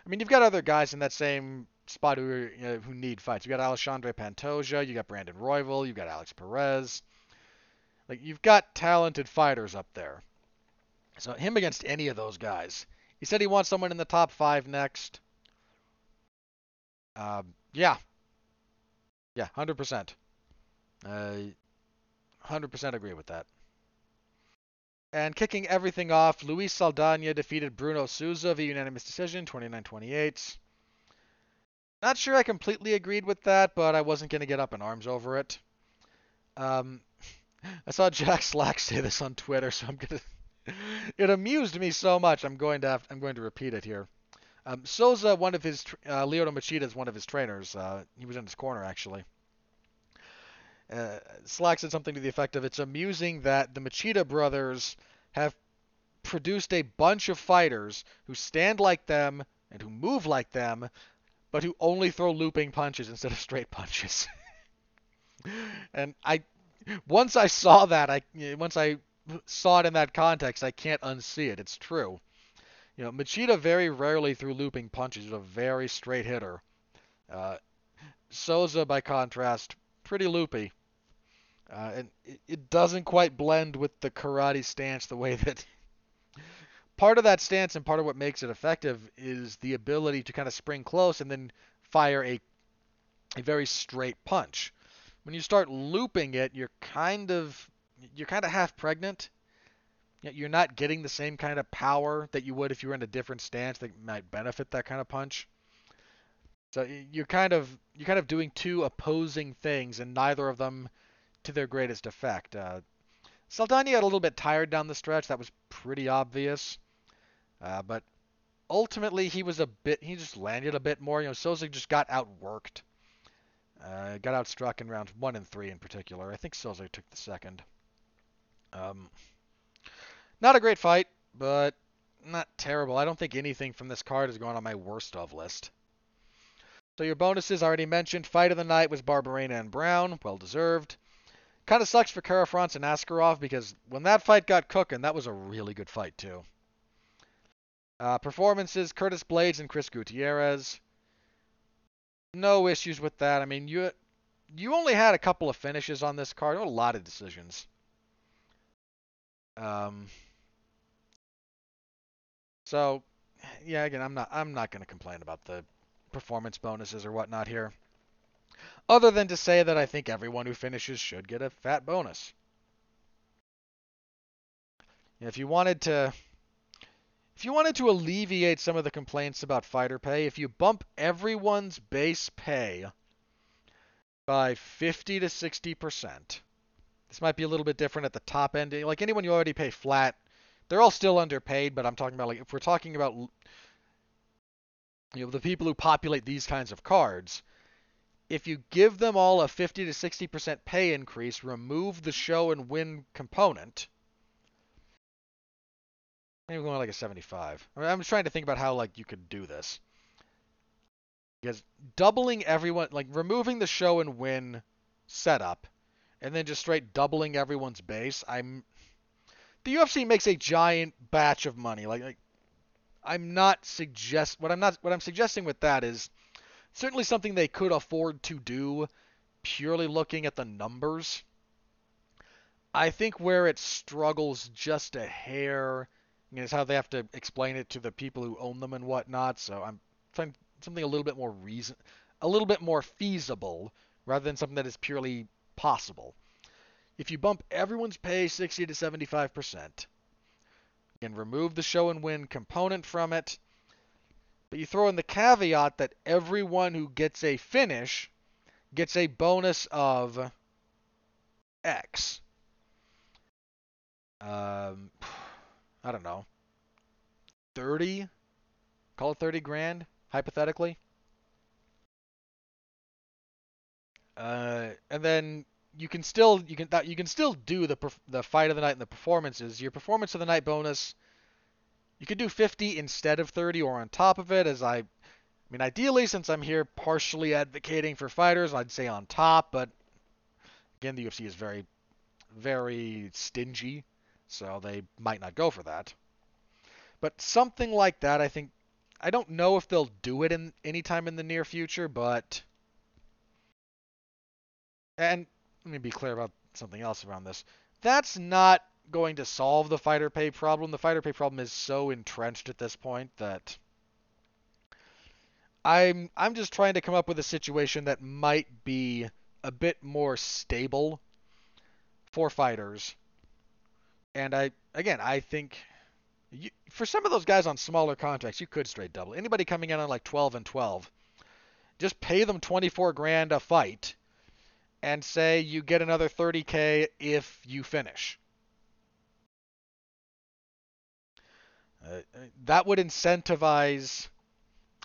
I mean, you've got other guys in that same spot who you know, who need fights. You got Alexandre Pantoja, you got Brandon Royval, you got Alex Perez. Like you've got talented fighters up there. So him against any of those guys, he said he wants someone in the top five next. Um, yeah. Yeah, 100%. Uh, 100% agree with that. And kicking everything off, Luis Saldana defeated Bruno Souza via unanimous decision, 29-28. Not sure I completely agreed with that, but I wasn't going to get up in arms over it. Um, I saw Jack Slack say this on Twitter, so I'm going to it amused me so much. I'm going to have, I'm going to repeat it here. Um, Souza, one of his uh, Machida is one of his trainers. Uh, he was in his corner actually. Uh, Slack said something to the effect of, "It's amusing that the Machida brothers have produced a bunch of fighters who stand like them and who move like them, but who only throw looping punches instead of straight punches." and I, once I saw that, I once I saw it in that context, I can't unsee it. It's true. You know, Machida very rarely threw looping punches. He's a very straight hitter. Uh, Souza, by contrast, pretty loopy. Uh, and it, it doesn't quite blend with the karate stance the way that. part of that stance and part of what makes it effective is the ability to kind of spring close and then fire a a very straight punch. When you start looping it, you're kind of you're kind of half pregnant. You're not getting the same kind of power that you would if you were in a different stance that might benefit that kind of punch. So you're kind of you're kind of doing two opposing things, and neither of them to their greatest effect. Uh, Saldana got a little bit tired down the stretch. That was pretty obvious. Uh, but ultimately, he was a bit. He just landed a bit more. You know, Souza just got outworked. Uh, got outstruck in rounds one and three in particular. I think Souza took the second. Um, not a great fight, but not terrible. I don't think anything from this card is going on my worst of list. So your bonuses already mentioned. Fight of the night was Barberena and Brown. Well deserved. Kind of sucks for Kara-France and Askarov because when that fight got cooking, that was a really good fight too. Uh, performances: Curtis Blaydes and Chris Gutierrez. No issues with that. I mean, you you only had a couple of finishes on this card. a lot of decisions. Um, so, yeah, again, I'm not I'm not going to complain about the performance bonuses or whatnot here other than to say that I think everyone who finishes should get a fat bonus. If you wanted to if you wanted to alleviate some of the complaints about fighter pay, if you bump everyone's base pay by 50 to 60%. This might be a little bit different at the top end. Like anyone you already pay flat, they're all still underpaid, but I'm talking about like if we're talking about you know the people who populate these kinds of cards, if you give them all a 50 to 60% pay increase, remove the show and win component, maybe going like a 75. I mean, I'm trying to think about how like you could do this. Because doubling everyone, like removing the show and win setup, and then just straight doubling everyone's base, I'm the UFC makes a giant batch of money. Like, like I'm not suggest what I'm not what I'm suggesting with that is certainly something they could afford to do purely looking at the numbers. I think where it struggles just a hair is how they have to explain it to the people who own them and whatnot. So I'm trying something a little bit more reason, a little bit more feasible rather than something that is purely possible. If you bump everyone's pay 60 to 75 percent, and remove the show and win component from it, but you throw in the caveat that everyone who gets a finish gets a bonus of X. Um, I don't know. 30? Call it 30 grand, hypothetically. Uh, and then you can still you can you can still do the the fight of the night and the performances. Your performance of the night bonus you could do 50 instead of 30 or on top of it, as I, I mean, ideally, since I'm here partially advocating for fighters, I'd say on top, but again, the UFC is very, very stingy, so they might not go for that. But something like that, I think, I don't know if they'll do it in any time in the near future, but, and let me be clear about something else around this. That's not going to solve the fighter pay problem. The fighter pay problem is so entrenched at this point that I'm I'm just trying to come up with a situation that might be a bit more stable for fighters. And I again, I think you, for some of those guys on smaller contracts, you could straight double. Anybody coming in on like 12 and 12, just pay them 24 grand a fight and say you get another 30k if you finish Uh, that would incentivize.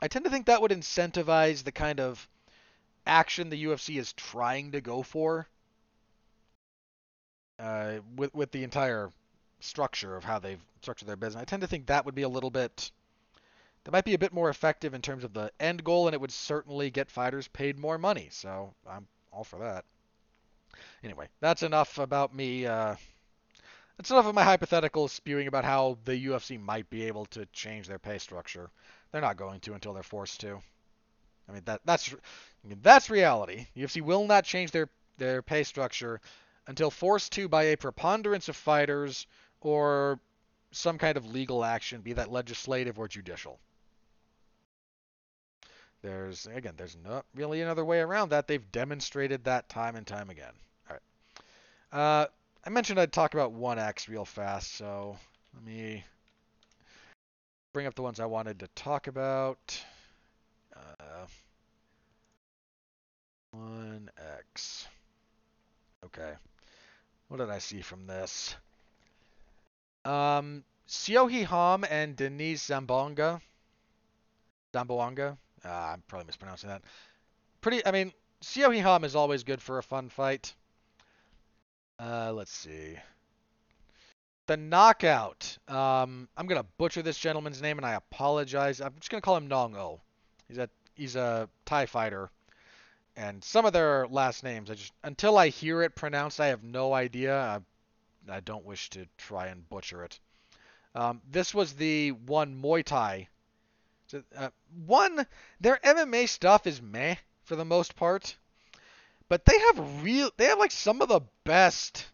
I tend to think that would incentivize the kind of action the UFC is trying to go for uh, with with the entire structure of how they've structured their business. I tend to think that would be a little bit that might be a bit more effective in terms of the end goal, and it would certainly get fighters paid more money. So I'm all for that. Anyway, that's enough about me. Uh, that's enough of my hypothetical spewing about how the UFC might be able to change their pay structure. They're not going to until they're forced to. I mean that that's I mean, that's reality. UFC will not change their their pay structure until forced to by a preponderance of fighters or some kind of legal action, be that legislative or judicial. There's again, there's not really another way around that. They've demonstrated that time and time again. All right. Uh, I mentioned I'd talk about ONE X real fast, so let me bring up the ones I wanted to talk about. Uh, ONE X. Okay. What did I see from this? Um, Seohee Ham and Denice Zambonga. Zamboanga. Uh, I'm probably mispronouncing that. Pretty. I mean, Seohee Ham is always good for a fun fight. Uh, let's see. The knockout. Um, I'm gonna butcher this gentleman's name, and I apologize. I'm just gonna call him Nong O. He's a he's a Thai fighter and some of their last names, I just until I hear it pronounced, I have no idea. I, I don't wish to try and butcher it. Um, this was the one Muay Thai. Uh, one, their MMA stuff is meh for the most part, but they have real, they have like some of the best,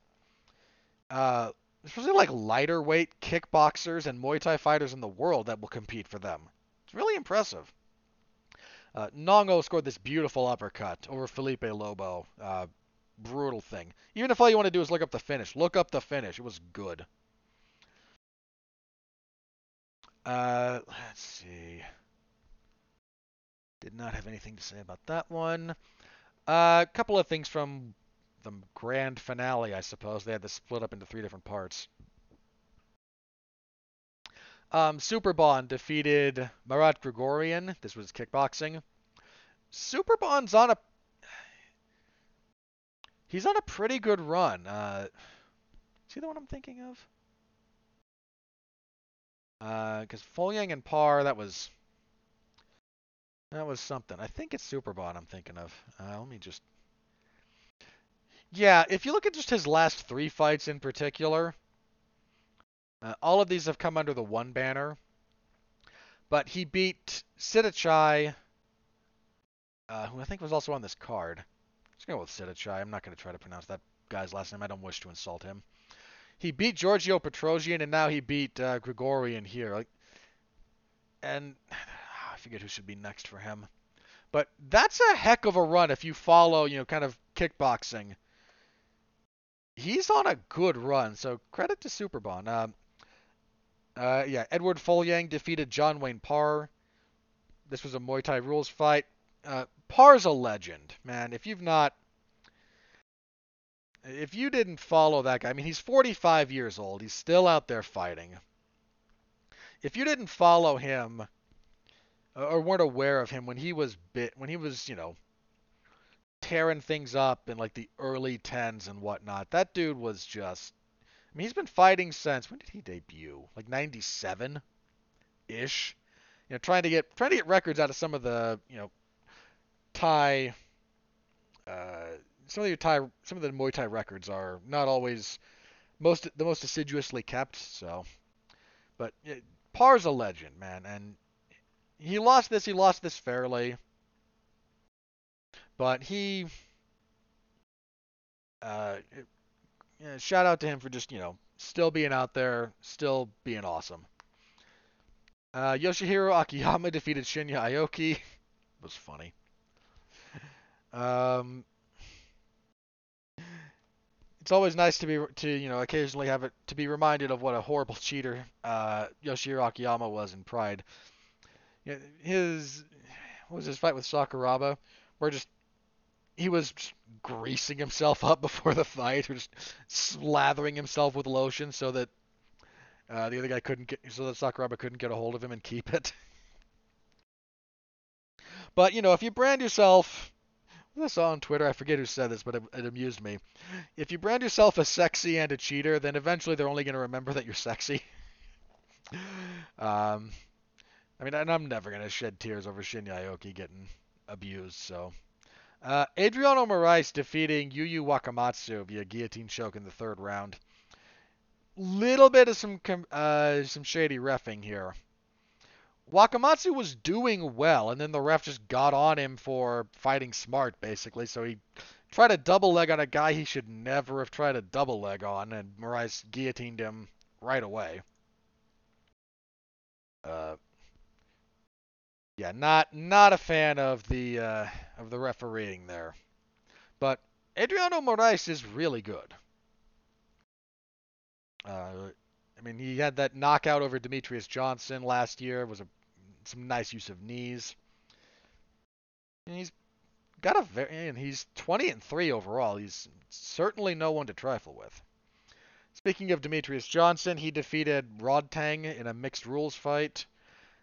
uh, especially like lighter weight kickboxers and Muay Thai fighters in the world that will compete for them. It's really impressive. Uh, Nong-O scored this beautiful uppercut over Felipe Lobo. Uh, brutal thing. Even if all you want to do is look up the finish, look up the finish. It was good. Uh, let's see. Did not have anything to say about that one. A uh, couple of things from the grand finale, I suppose. They had this split up into three different parts. Um, Superbon defeated Marat Grigorian. This was kickboxing. Superbon's on a he's on a pretty good run. Uh, see the one I'm thinking of? Because uh, Folayang and Parr, that was that was something. I think it's Superbon I'm thinking of. Uh, let me just. Yeah, if you look at just his last three fights in particular, uh, all of these have come under the ONE banner. But he beat Sitthichai, uh, who I think was also on this card. To go with Sitthichai. I'm not going to try to pronounce that guy's last name. I don't wish to insult him. He beat Giorgio Petrosyan, and now he beat uh, Grigorian here. Like, and I forget who should be next for him. But that's a heck of a run if you follow, you know, kind of kickboxing. He's on a good run, so credit to Superbon. Um, uh, yeah, Eduard Folayang defeated John Wayne Parr. This was a Muay Thai rules fight. Uh, Parr's a legend, man. If you've not, if you didn't follow that guy, I mean, he's 45 years old. He's still out there fighting. If you didn't follow him or weren't aware of him when he was bit, when he was, you know, tearing things up in like the early 10s and whatnot, that dude was just I mean, he's been fighting since when did he debut? Like '97 ish. You know, trying to get trying to get records out of some of the you know Thai. Uh, some of the Thai, some of the Muay Thai records are not always most the most assiduously kept. So, but yeah, Parr's a legend, man, and he lost this. He lost this fairly, but he. Uh, shout out to him for just, you know, still being out there, still being awesome. Uh, Yoshihiro Akiyama defeated Shinya Aoki. was funny. Um, it's always nice to be to you know occasionally have it to be reminded of what a horrible cheater uh, Yoshihiro Akiyama was in Pride. his what was his fight with Sakuraba, where just he was greasing himself up before the fight, or just slathering himself with lotion so that Uh, the other guy couldn't get, so that Sakuraba couldn't get a hold of him and keep it. but you know, if you brand yourself, Saw on Twitter, I forget who said this, but it, it amused me. If you brand yourself as sexy and a cheater, then eventually they're only going to remember that you're sexy. um, I mean, and I'm never going to shed tears over Shinya Aoki getting abused, so. Uh, Adriano Moraes defeating Yuya Wakamatsu via guillotine choke in the third round. Little bit of some uh, some shady refing here. Wakamatsu was doing well, and then the ref just got on him for fighting smart, basically. So he tried a double leg on a guy he should never have tried a double leg on, and Moraes guillotined him right away. Uh, yeah, not not a fan of the uh, of the refereeing there, but Adriano Moraes is really good. Uh, I mean, he had that knockout over Demetrious Johnson last year. It was a some nice use of knees. And he's got a very and he's 20 and 3 overall. He's certainly no one to trifle with. Speaking of Demetrious Johnson, he defeated Rodtang in a mixed rules fight.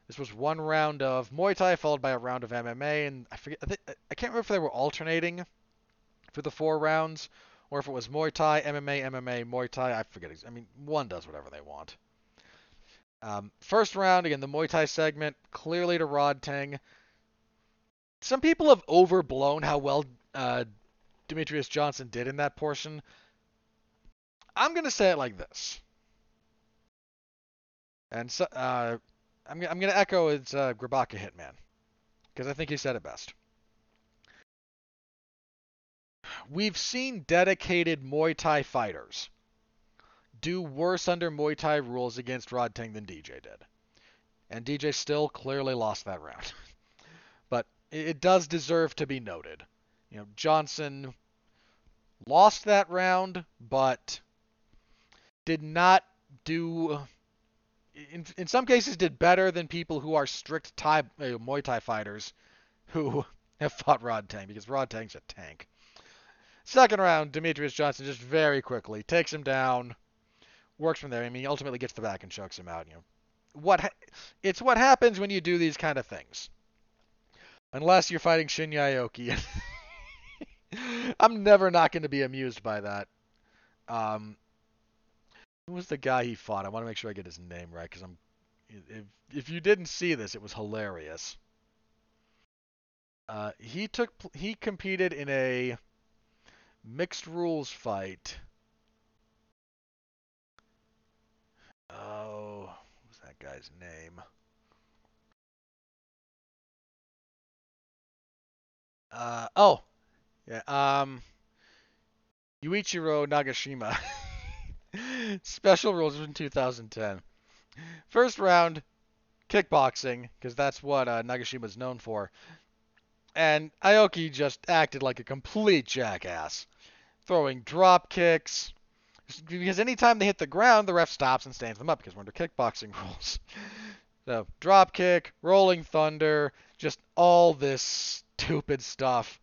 This was one round of Muay Thai followed by a round of MMA, and I forget. I, think, I can't remember if they were alternating for the four rounds or if it was Muay Thai, MMA, MMA, Muay Thai. I forget. I mean, one does whatever they want. Um, first round again, the Muay Thai segment clearly to Rodtang. Some people have overblown how well uh, Demetrious Johnson did in that portion. I'm gonna say it like this, and so, uh, I'm, I'm going to echo it's uh, Grabaka Hitman because I think he said it best. We've seen dedicated Muay Thai fighters do worse under Muay Thai rules against Rod Rodtang than DJ did. And DJ still clearly lost that round. but it does deserve to be noted. You know, Johnson lost that round, but did not do in, in some cases did better than people who are strict Thai, uh, Muay Thai fighters who have fought Rod Rodtang because Rod Rodtang's a tank. Second round, Demetrious Johnson just very quickly takes him down, works from there. I mean, he ultimately gets the back and chokes him out. You know, what ha- it's what happens when you do these kind of things. Unless you're fighting Shinya Aoki. I'm never not going to be amused by that. Um, who was the guy he fought? I want to make sure I get his name right because I'm. If if you didn't see this, it was hilarious. Uh, he took he competed in a mixed rules fight. Oh, what was that guy's name? Uh, oh, yeah. Um, Yuichiro Nagashima. Special rules in 2010. First round, kickboxing, because that's what uh, Nagashima's known for. And Aoki just acted like a complete jackass, throwing drop kicks. Because anytime they hit the ground, the ref stops and stands them up because we're under kickboxing rules. So, drop kick, rolling thunder, just all this stupid stuff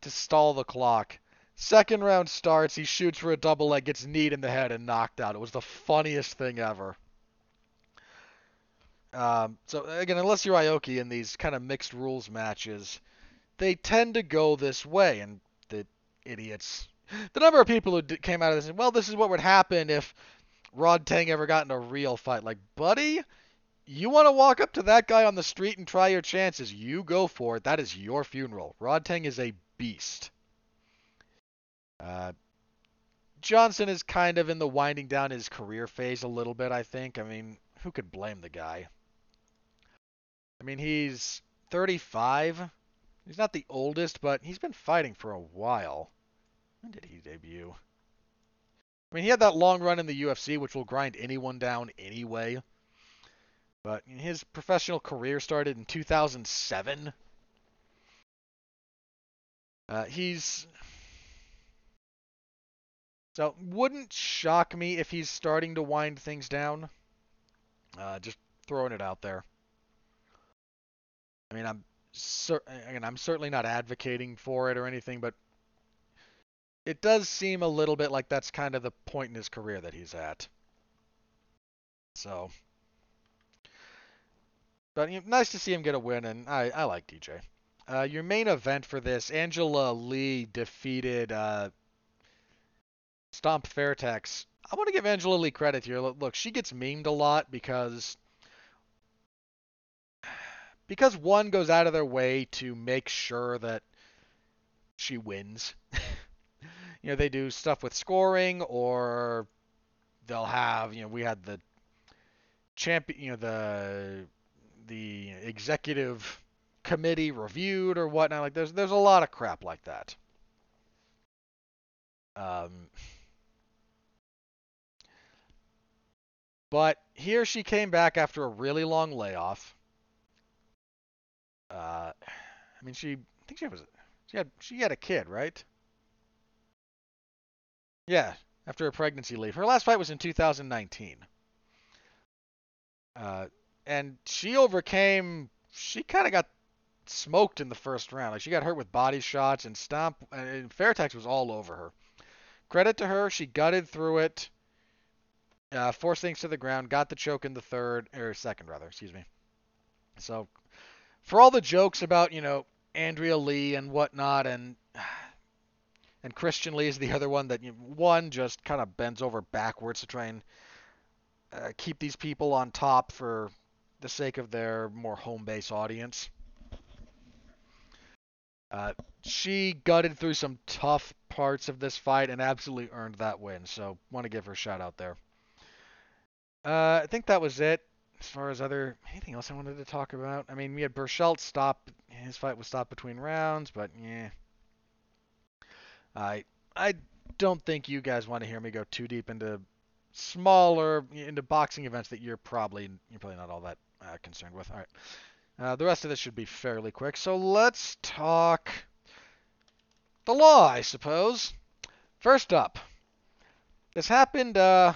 to stall the clock. Second round starts, he shoots for a double leg, gets kneed in the head and knocked out. It was the funniest thing ever. Um, so again, unless you're Aoki in these kind of mixed rules matches, they tend to go this way, and the idiots, the number of people who came out of this and well, this is what would happen if Rodtang ever got in a real fight. Like, buddy, you want to walk up to that guy on the street and try your chances? You go for it. That is your funeral. Rodtang is a beast. Uh, Johnson is kind of in the winding down his career phase a little bit, I think. I mean, who could blame the guy? I mean, he's 35. He's not the oldest, but he's been fighting for a while. When did he debut? I mean, he had that long run in the UFC, which will grind anyone down anyway. But his professional career started in 2007. Uh, he's so wouldn't shock me if he's starting to wind things down. Uh, just throwing it out there. I mean, I'm cer- again, I'm certainly not advocating for it or anything, but it does seem a little bit like that's kind of the point in his career that he's at. So, but you know, nice to see him get a win, and I, I like DJ. Uh, your main event for this, Angela Lee defeated uh, Stomp Fairtex. I want to give Angela Lee credit here. Look, she gets memed a lot because because one goes out of their way to make sure that she wins. you know, they do stuff with scoring or they'll have, you know, we had the champion, you know, the the executive committee reviewed or whatnot. Like there's there's a lot of crap like that. Um, but here she came back after a really long layoff. Uh, I mean, she I think she was she had she had a kid, right? Yeah, after a pregnancy leave. Her last fight was in 2019. Uh, and she overcame. She kind of got smoked in the first round. Like she got hurt with body shots and stomp. And Fairtex was all over her. Credit to her, she gutted through it, uh, forced things to the ground, got the choke in the third or second rather, excuse me. So, for all the jokes about you know Angela Lee and whatnot, and and Christian Lee is the other one that one just kind of bends over backwards to try and uh, keep these people on top for the sake of their more home base audience. Uh, she gutted through some tough parts of this fight and absolutely earned that win. So want to give her a shout out there. Uh, I think that was it as far as other anything else I wanted to talk about. I mean, we had Berchelt stop. His fight was stopped between rounds, but yeah. I I don't think you guys want to hear me go too deep into smaller into boxing events that you're probably you're probably not all that uh, concerned with. All right. Uh, the rest of this should be fairly quick. So let's talk the law, I suppose. First up, this happened uh,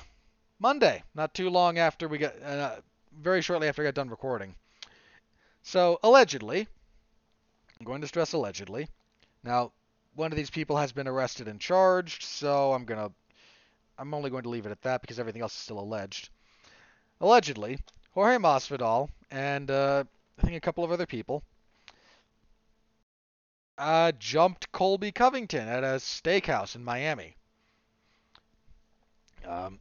Monday, not too long after we got, uh, very shortly after I got done recording. So allegedly, I'm going to stress allegedly. Now, one of these people has been arrested and charged, so I'm gonna, I'm only going to leave it at that because everything else is still alleged. Allegedly, Jorge Masvidal and uh, I think a couple of other people, uh, jumped Colby Covington at a steakhouse in Miami. Um,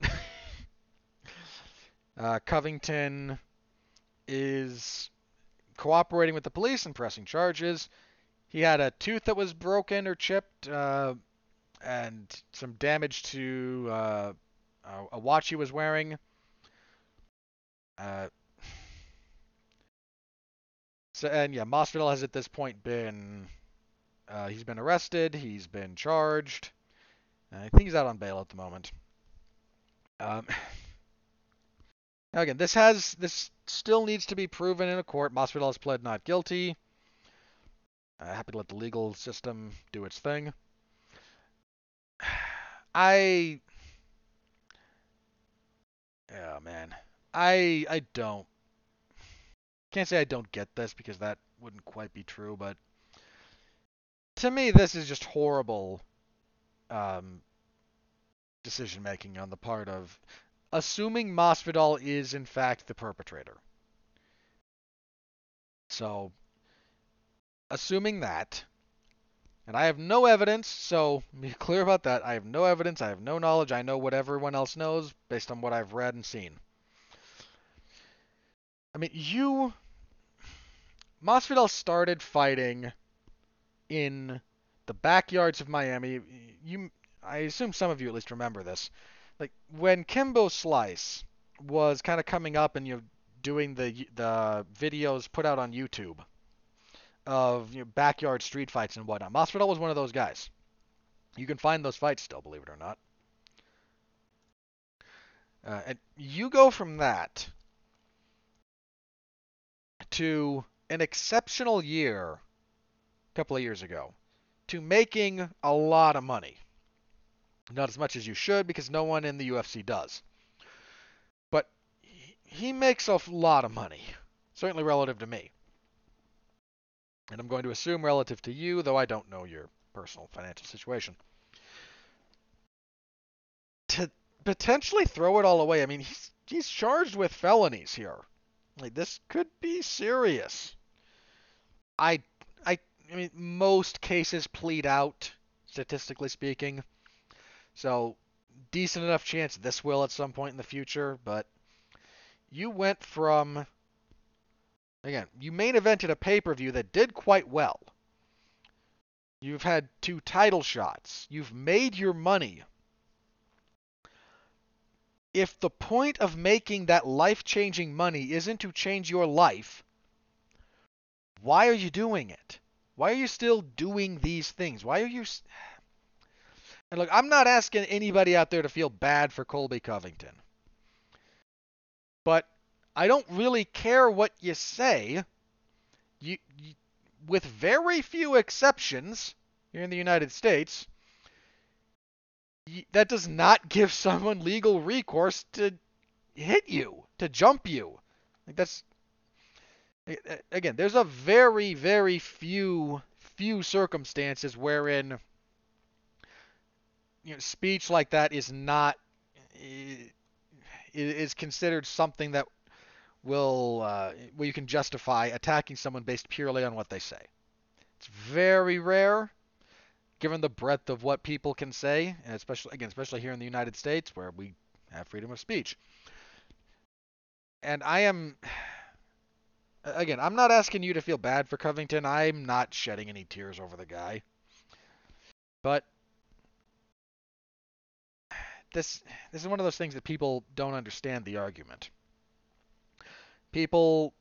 uh, Covington is cooperating with the police and pressing charges. He had a tooth that was broken or chipped, uh, and some damage to uh, a watch he was wearing. Uh, so and yeah, Masvidal has at this point been uh, he's been arrested, he's been charged. I think he's out on bail at the moment. Um, now again, this has this still needs to be proven in a court. Masvidal has pled not guilty. Uh, happy to let the legal system do its thing. I, yeah, man, I I don't can't say I don't get this because that wouldn't quite be true, but to me, this is just horrible um, decision making on the part of assuming Masvidal is in fact the perpetrator. So, assuming that, and I have no evidence, so be clear about that. I have no evidence, I have no knowledge, I know what everyone else knows based on what I've read and seen. I mean, you. Masvidal started fighting in the backyards of Miami. You, I assume some of you at least remember this. Like when Kimbo Slice was kind of coming up and you know doing the the videos put out on YouTube of you know, backyard street fights and whatnot. Masvidal was one of those guys. You can find those fights still, believe it or not. Uh, and you go from that to an exceptional year a couple of years ago to making a lot of money. Not as much as you should because no one in the UFC does. But he makes a lot of money, certainly relative to me. And I'm going to assume relative to you, though I don't know your personal financial situation. To potentially throw it all away, I mean, he's he's charged with felonies here. Like this could be serious. I I I mean most cases plead out statistically speaking. So decent enough chance this will at some point in the future, but you went from again, you main evented a pay-per-view that did quite well. You've had two title shots. You've made your money. If the point of making that life-changing money isn't to change your life, why are you doing it? Why are you still doing these things? Why are you and look, I'm not asking anybody out there to feel bad for Colby Covington. But I don't really care what you say. You, you, with very few exceptions here in the United States, you, that does not give someone legal recourse to hit you, to jump you. Like that's again, there's a very very few few circumstances wherein you know, speech like that is not is considered something that will uh, you can justify attacking someone based purely on what they say. It's very rare, given the breadth of what people can say, and especially again, especially here in the United States where we have freedom of speech. And I am again, I'm not asking you to feel bad for Covington. I'm not shedding any tears over the guy. But this this is one of those things that people don't understand the argument. People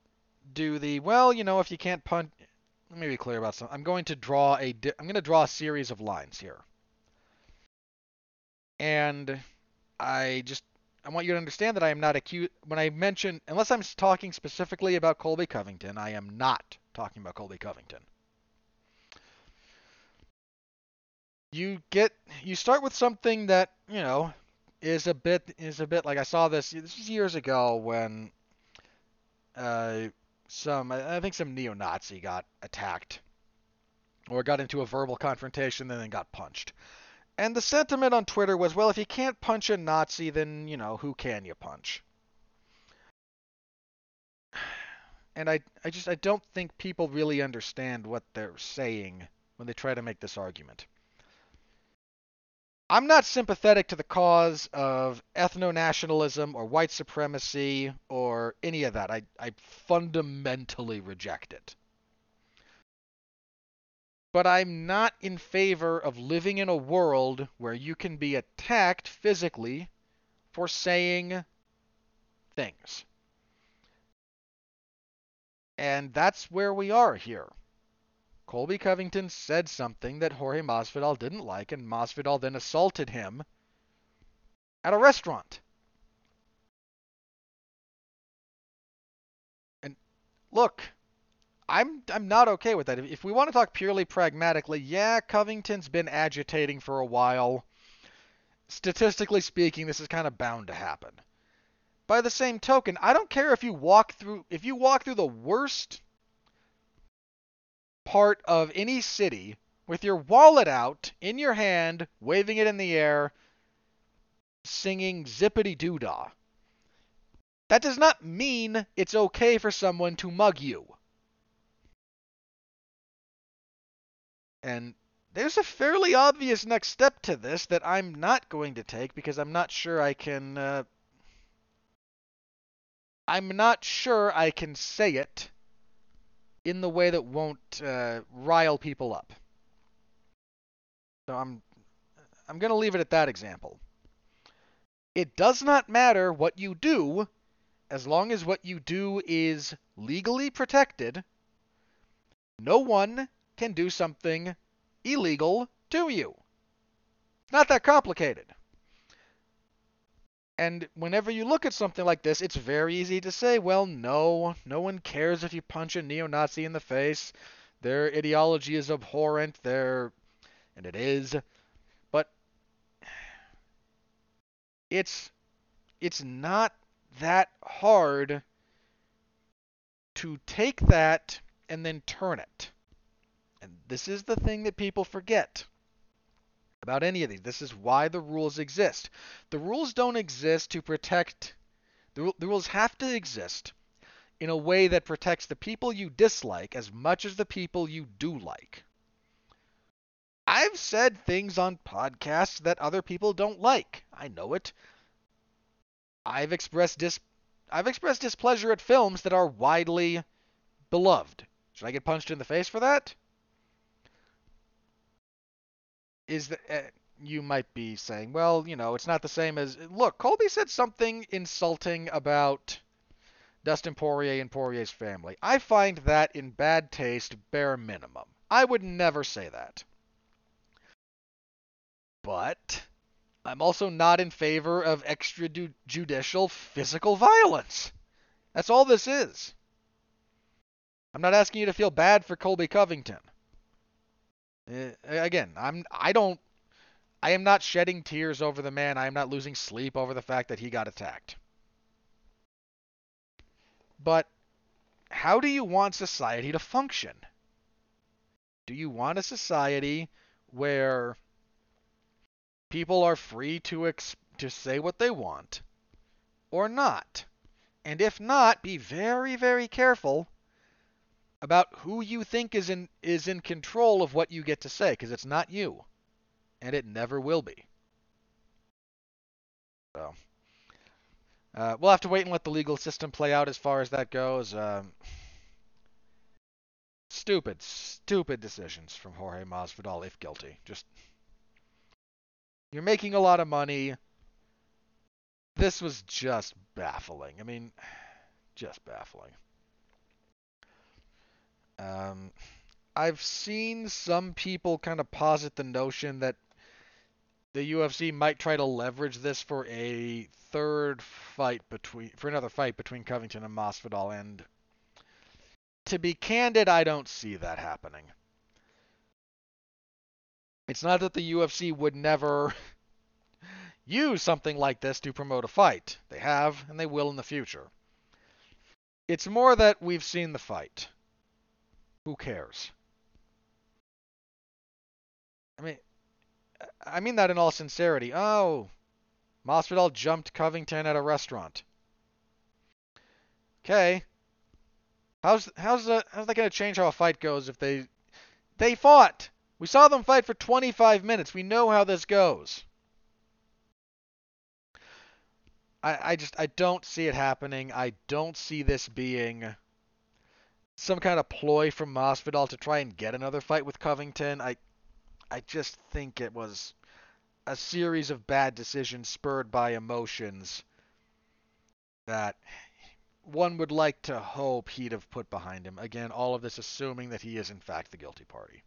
do the well, you know, if you can't punch. Let me be clear about something. I'm going to draw a I'm going to draw a series of lines here, and I just I want you to understand that I am not acute when I mention unless I'm talking specifically about Colby Covington, I am not talking about Colby Covington. you get you start with something that you know is a bit is a bit like I saw this this was years ago when uh, some I think some neo-Nazi got attacked or got into a verbal confrontation and then got punched. And the sentiment on Twitter was, well, if you can't punch a Nazi, then, you know, who can you punch? And I I just I don't think people really understand what they're saying when they try to make this argument. I'm not sympathetic to the cause of ethno nationalism or white supremacy or any of that. I, I fundamentally reject it. But I'm not in favor of living in a world where you can be attacked physically for saying things. And that's where we are here. Colby Covington said something that Jorge Masvidal didn't like, and Masvidal then assaulted him at a restaurant. And look, I'm I'm not okay with that. If we want to talk purely pragmatically, yeah, Covington's been agitating for a while. Statistically speaking, this is kind of bound to happen. By the same token, I don't care if you walk through if you walk through the worst part of any city with your wallet out in your hand, waving it in the air, singing zippity doo dah. That does not mean it's okay for someone to mug you. And there's a fairly obvious next step to this that I'm not going to take because I'm not sure I can. Uh, I'm not sure I can say it in the way that won't uh, rile people up. So I'm I'm going to leave it at that example. It does not matter what you do as long as what you do is legally protected. No one can do something illegal to you. It's not that complicated. And whenever you look at something like this, it's very easy to say, well, no, no one cares if you punch a neo Nazi in the face. Their ideology is abhorrent. Their. And it is. But it's it's not that hard to take that and then turn it. And this is the thing that people forget about any of these. This is why the rules exist. The rules don't exist to protect The, the rules have to exist in a way that protects the people you dislike as much as the people you do like. I've said things on podcasts that other people don't like. I know it. I've expressed dis I've expressed displeasure at films that are widely beloved. Should I get punched in the face for that? Is that uh, you might be saying, well, you know, it's not the same as look, Colby said something insulting about Dustin Poirier and Poirier's family. I find that in bad taste bare minimum. I would never say that. But I'm also not in favor of extrajudicial physical violence. That's all this is. I'm not asking you to feel bad for Colby Covington. Uh, again, I'm I don't I am not shedding tears over the man. I am not losing sleep over the fact that he got attacked. But how do you want society to function? Do you want a society where people are free to ex- to say what they want or not. And if not, be very very careful about who you think is in is in control of what you get to say because it's not you and it never will be. So uh, we'll have to wait and let the legal system play out as far as that goes. Um, stupid, stupid decisions from Jorge Masvidal if guilty. Just you're making a lot of money. This was just baffling. I mean, just baffling. Um, I've seen some people kind of posit the notion that the UFC might try to leverage this for a third fight between for another fight between Covington and Masvidal and to be candid, I don't see that happening. It's not that the UFC would never use something like this to promote a fight. They have, and they will in the future. It's more that we've seen the fight. Who cares? I mean, I mean that in all sincerity. Oh, Masvidal jumped Covington at a restaurant. Okay. How's how's that how's that going to change how a fight goes if they they fought? We saw them fight for 25 minutes. We know how this goes. I, I just I don't see it happening. I don't see this being some kind of ploy from Masvidal to try and get another fight with Covington. I I just think it was a series of bad decisions spurred by emotions that one would like to hope he'd have put behind him. Again, all of this assuming that he is in fact the guilty party.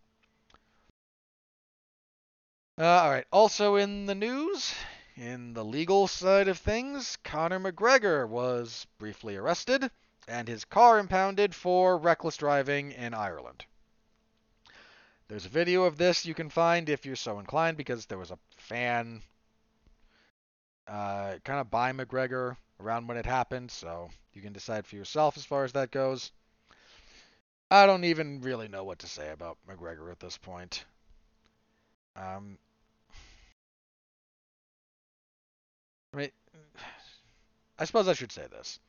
Uh, all right. Also in the news, in the legal side of things, Conor McGregor was briefly arrested and his car impounded for reckless driving in Ireland. There's a video of this you can find if you're so inclined because there was a fan uh, kind of by McGregor around when it happened, so you can decide for yourself as far as that goes. I don't even really know what to say about McGregor at this point. Um, I mean, I suppose I should say this.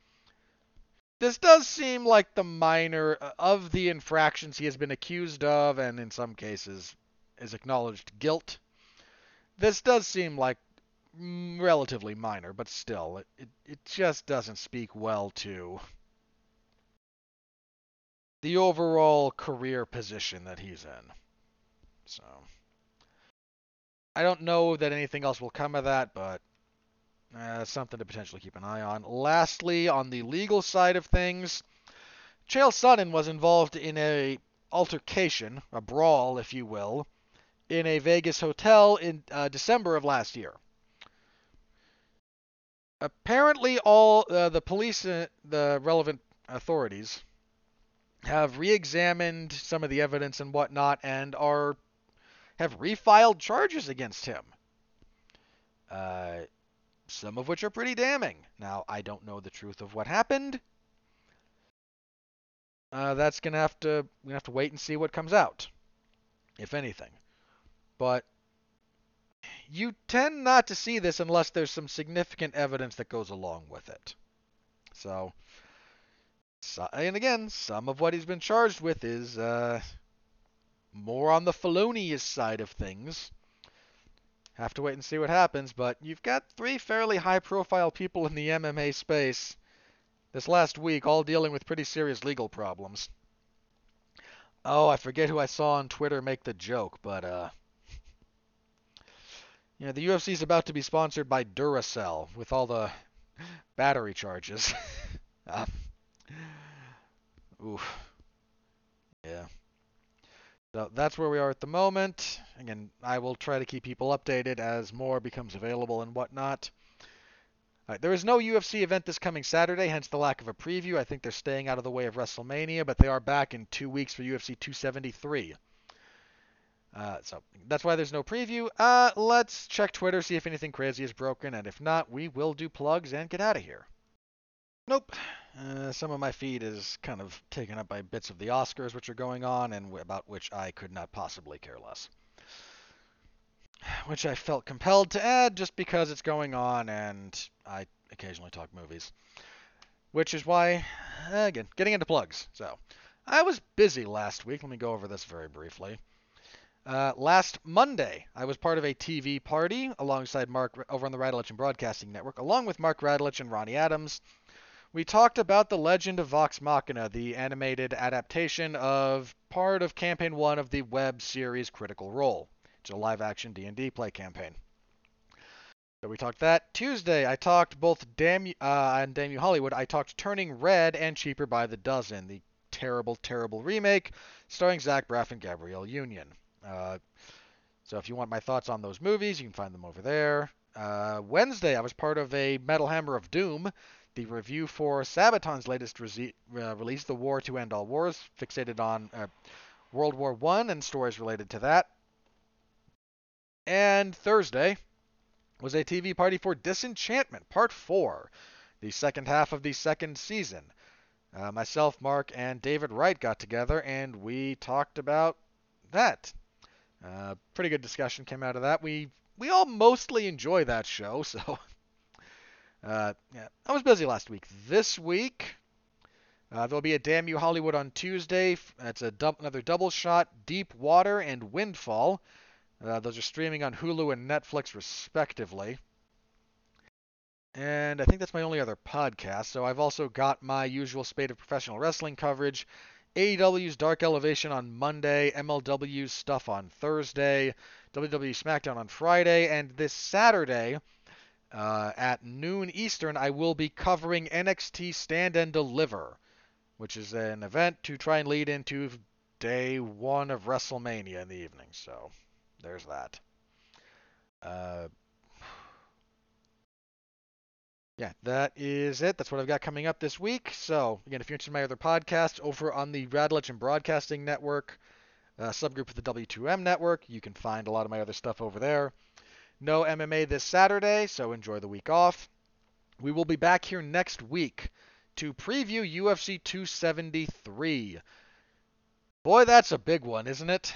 This does seem like the minor uh, of the infractions he has been accused of, and in some cases is acknowledged guilt. This does seem like mm, relatively minor, but still, it, it, it just doesn't speak well to the overall career position that he's in. So. I don't know that anything else will come of that, but uh, something to potentially keep an eye on. Lastly, on the legal side of things, Chael Sonnen was involved in a altercation, a brawl, if you will, in a Vegas hotel in uh, December of last year. Apparently, all uh, the police, uh, the relevant authorities, have re-examined some of the evidence and whatnot, and are have refiled charges against him. Uh, some of which are pretty damning. Now, I don't know the truth of what happened. Uh, that's gonna have to we have to wait and see what comes out, if anything. But you tend not to see this unless there's some significant evidence that goes along with it. So, so and again, some of what he's been charged with is uh, more on the felonious side of things. Have to wait and see what happens, but you've got three fairly high-profile people in the MMA space this last week, all dealing with pretty serious legal problems. Oh, I forget who I saw on Twitter make the joke, but uh, you know, the UFC is about to be sponsored by Duracell with all the battery charges. uh, oof. Yeah. So that's where we are at the moment. Again, I will try to keep people updated as more becomes available and whatnot. There is no UFC event this coming Saturday, hence the lack of a preview. I think they're staying out of the way of WrestleMania, but they are back in two weeks for UFC 273. Uh, so that's why there's no preview. Uh, let's check Twitter, see if anything crazy is broken, and if not, we will do plugs and get out of here. Nope. Uh, some of my feed is kind of taken up by bits of the Oscars which are going on and about which I could not possibly care less. Which I felt compelled to add just because it's going on and I occasionally talk movies. Which is why, again, getting into plugs. So, I was busy last week. Let me go over this very briefly. Uh, last Monday, I was part of a TV party alongside Mark over on the Radulich and Broadcasting Network, along with Mark Radulich and Ronnie Adams. We talked about The Legend of Vox Machina, the animated adaptation of part of Campaign 1 of the web series Critical Role. It's a live-action D&D play campaign. So we talked that. Tuesday, I talked both Damn uh, and Damn You Hollywood. I talked Turning Red and Cheaper by the Dozen, the terrible, terrible remake starring Zach Braff and Gabrielle Union. Uh, so if you want my thoughts on those movies, you can find them over there. Uh, Wednesday, I was part of a Metal Hammer of Doom, the review for Sabaton's latest uh, release, The War to End All Wars, fixated on uh, World War One and stories related to that. And Thursday was a TV party for Disenchantment Part 4, the second half of the second season. Uh, myself, Mark, and David Wright got together and we talked about that. Uh, pretty good discussion came out of that. We we all mostly enjoy that show, so uh, yeah, I was busy last week. This week, uh, there'll be a Damn You Hollywood on Tuesday. That's a dub- another double shot, Deep Water and Windfall. Uh, those are streaming on Hulu and Netflix, respectively. And I think that's my only other podcast. So I've also got my usual spate of professional wrestling coverage. AEW's Dark Elevation on Monday, MLW's stuff on Thursday, WWE SmackDown on Friday, and this Saturday, uh, at noon Eastern, I will be covering NXT Stand and Deliver, which is an event to try and lead into day one of WrestleMania in the evening. So there's that. Uh, yeah, that is it. That's what I've got coming up this week. So, again, if you're interested in my other podcast over on the Radulich and Broadcasting Network uh, subgroup of the W2M network, you can find a lot of my other stuff over there. No MMA this Saturday, so enjoy the week off. We will be back here next week to preview UFC 273. Boy, that's a big one, isn't it?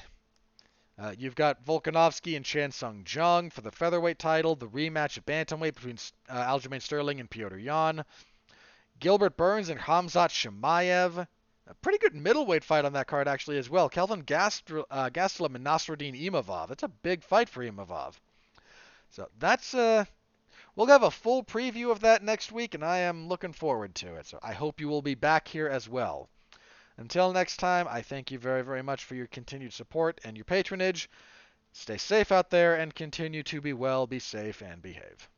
Uh, you've got Volkanovski and Chan Sung Jung for the featherweight title, the rematch at bantamweight between uh, Aljamain Sterling and Petr Yan. Gilbert Burns and Khamzat Chimaev. A pretty good middleweight fight on that card, actually, as well. Kelvin Gastelum uh, Gastelum and Nassourdine Imavov. That's a big fight for Imavov. So that's uh, we'll have a full preview of that next week, and I am looking forward to it. So I hope you will be back here as well. Until next time, I thank you very, very much for your continued support and your patronage. Stay safe out there and continue to be well, be safe, and behave.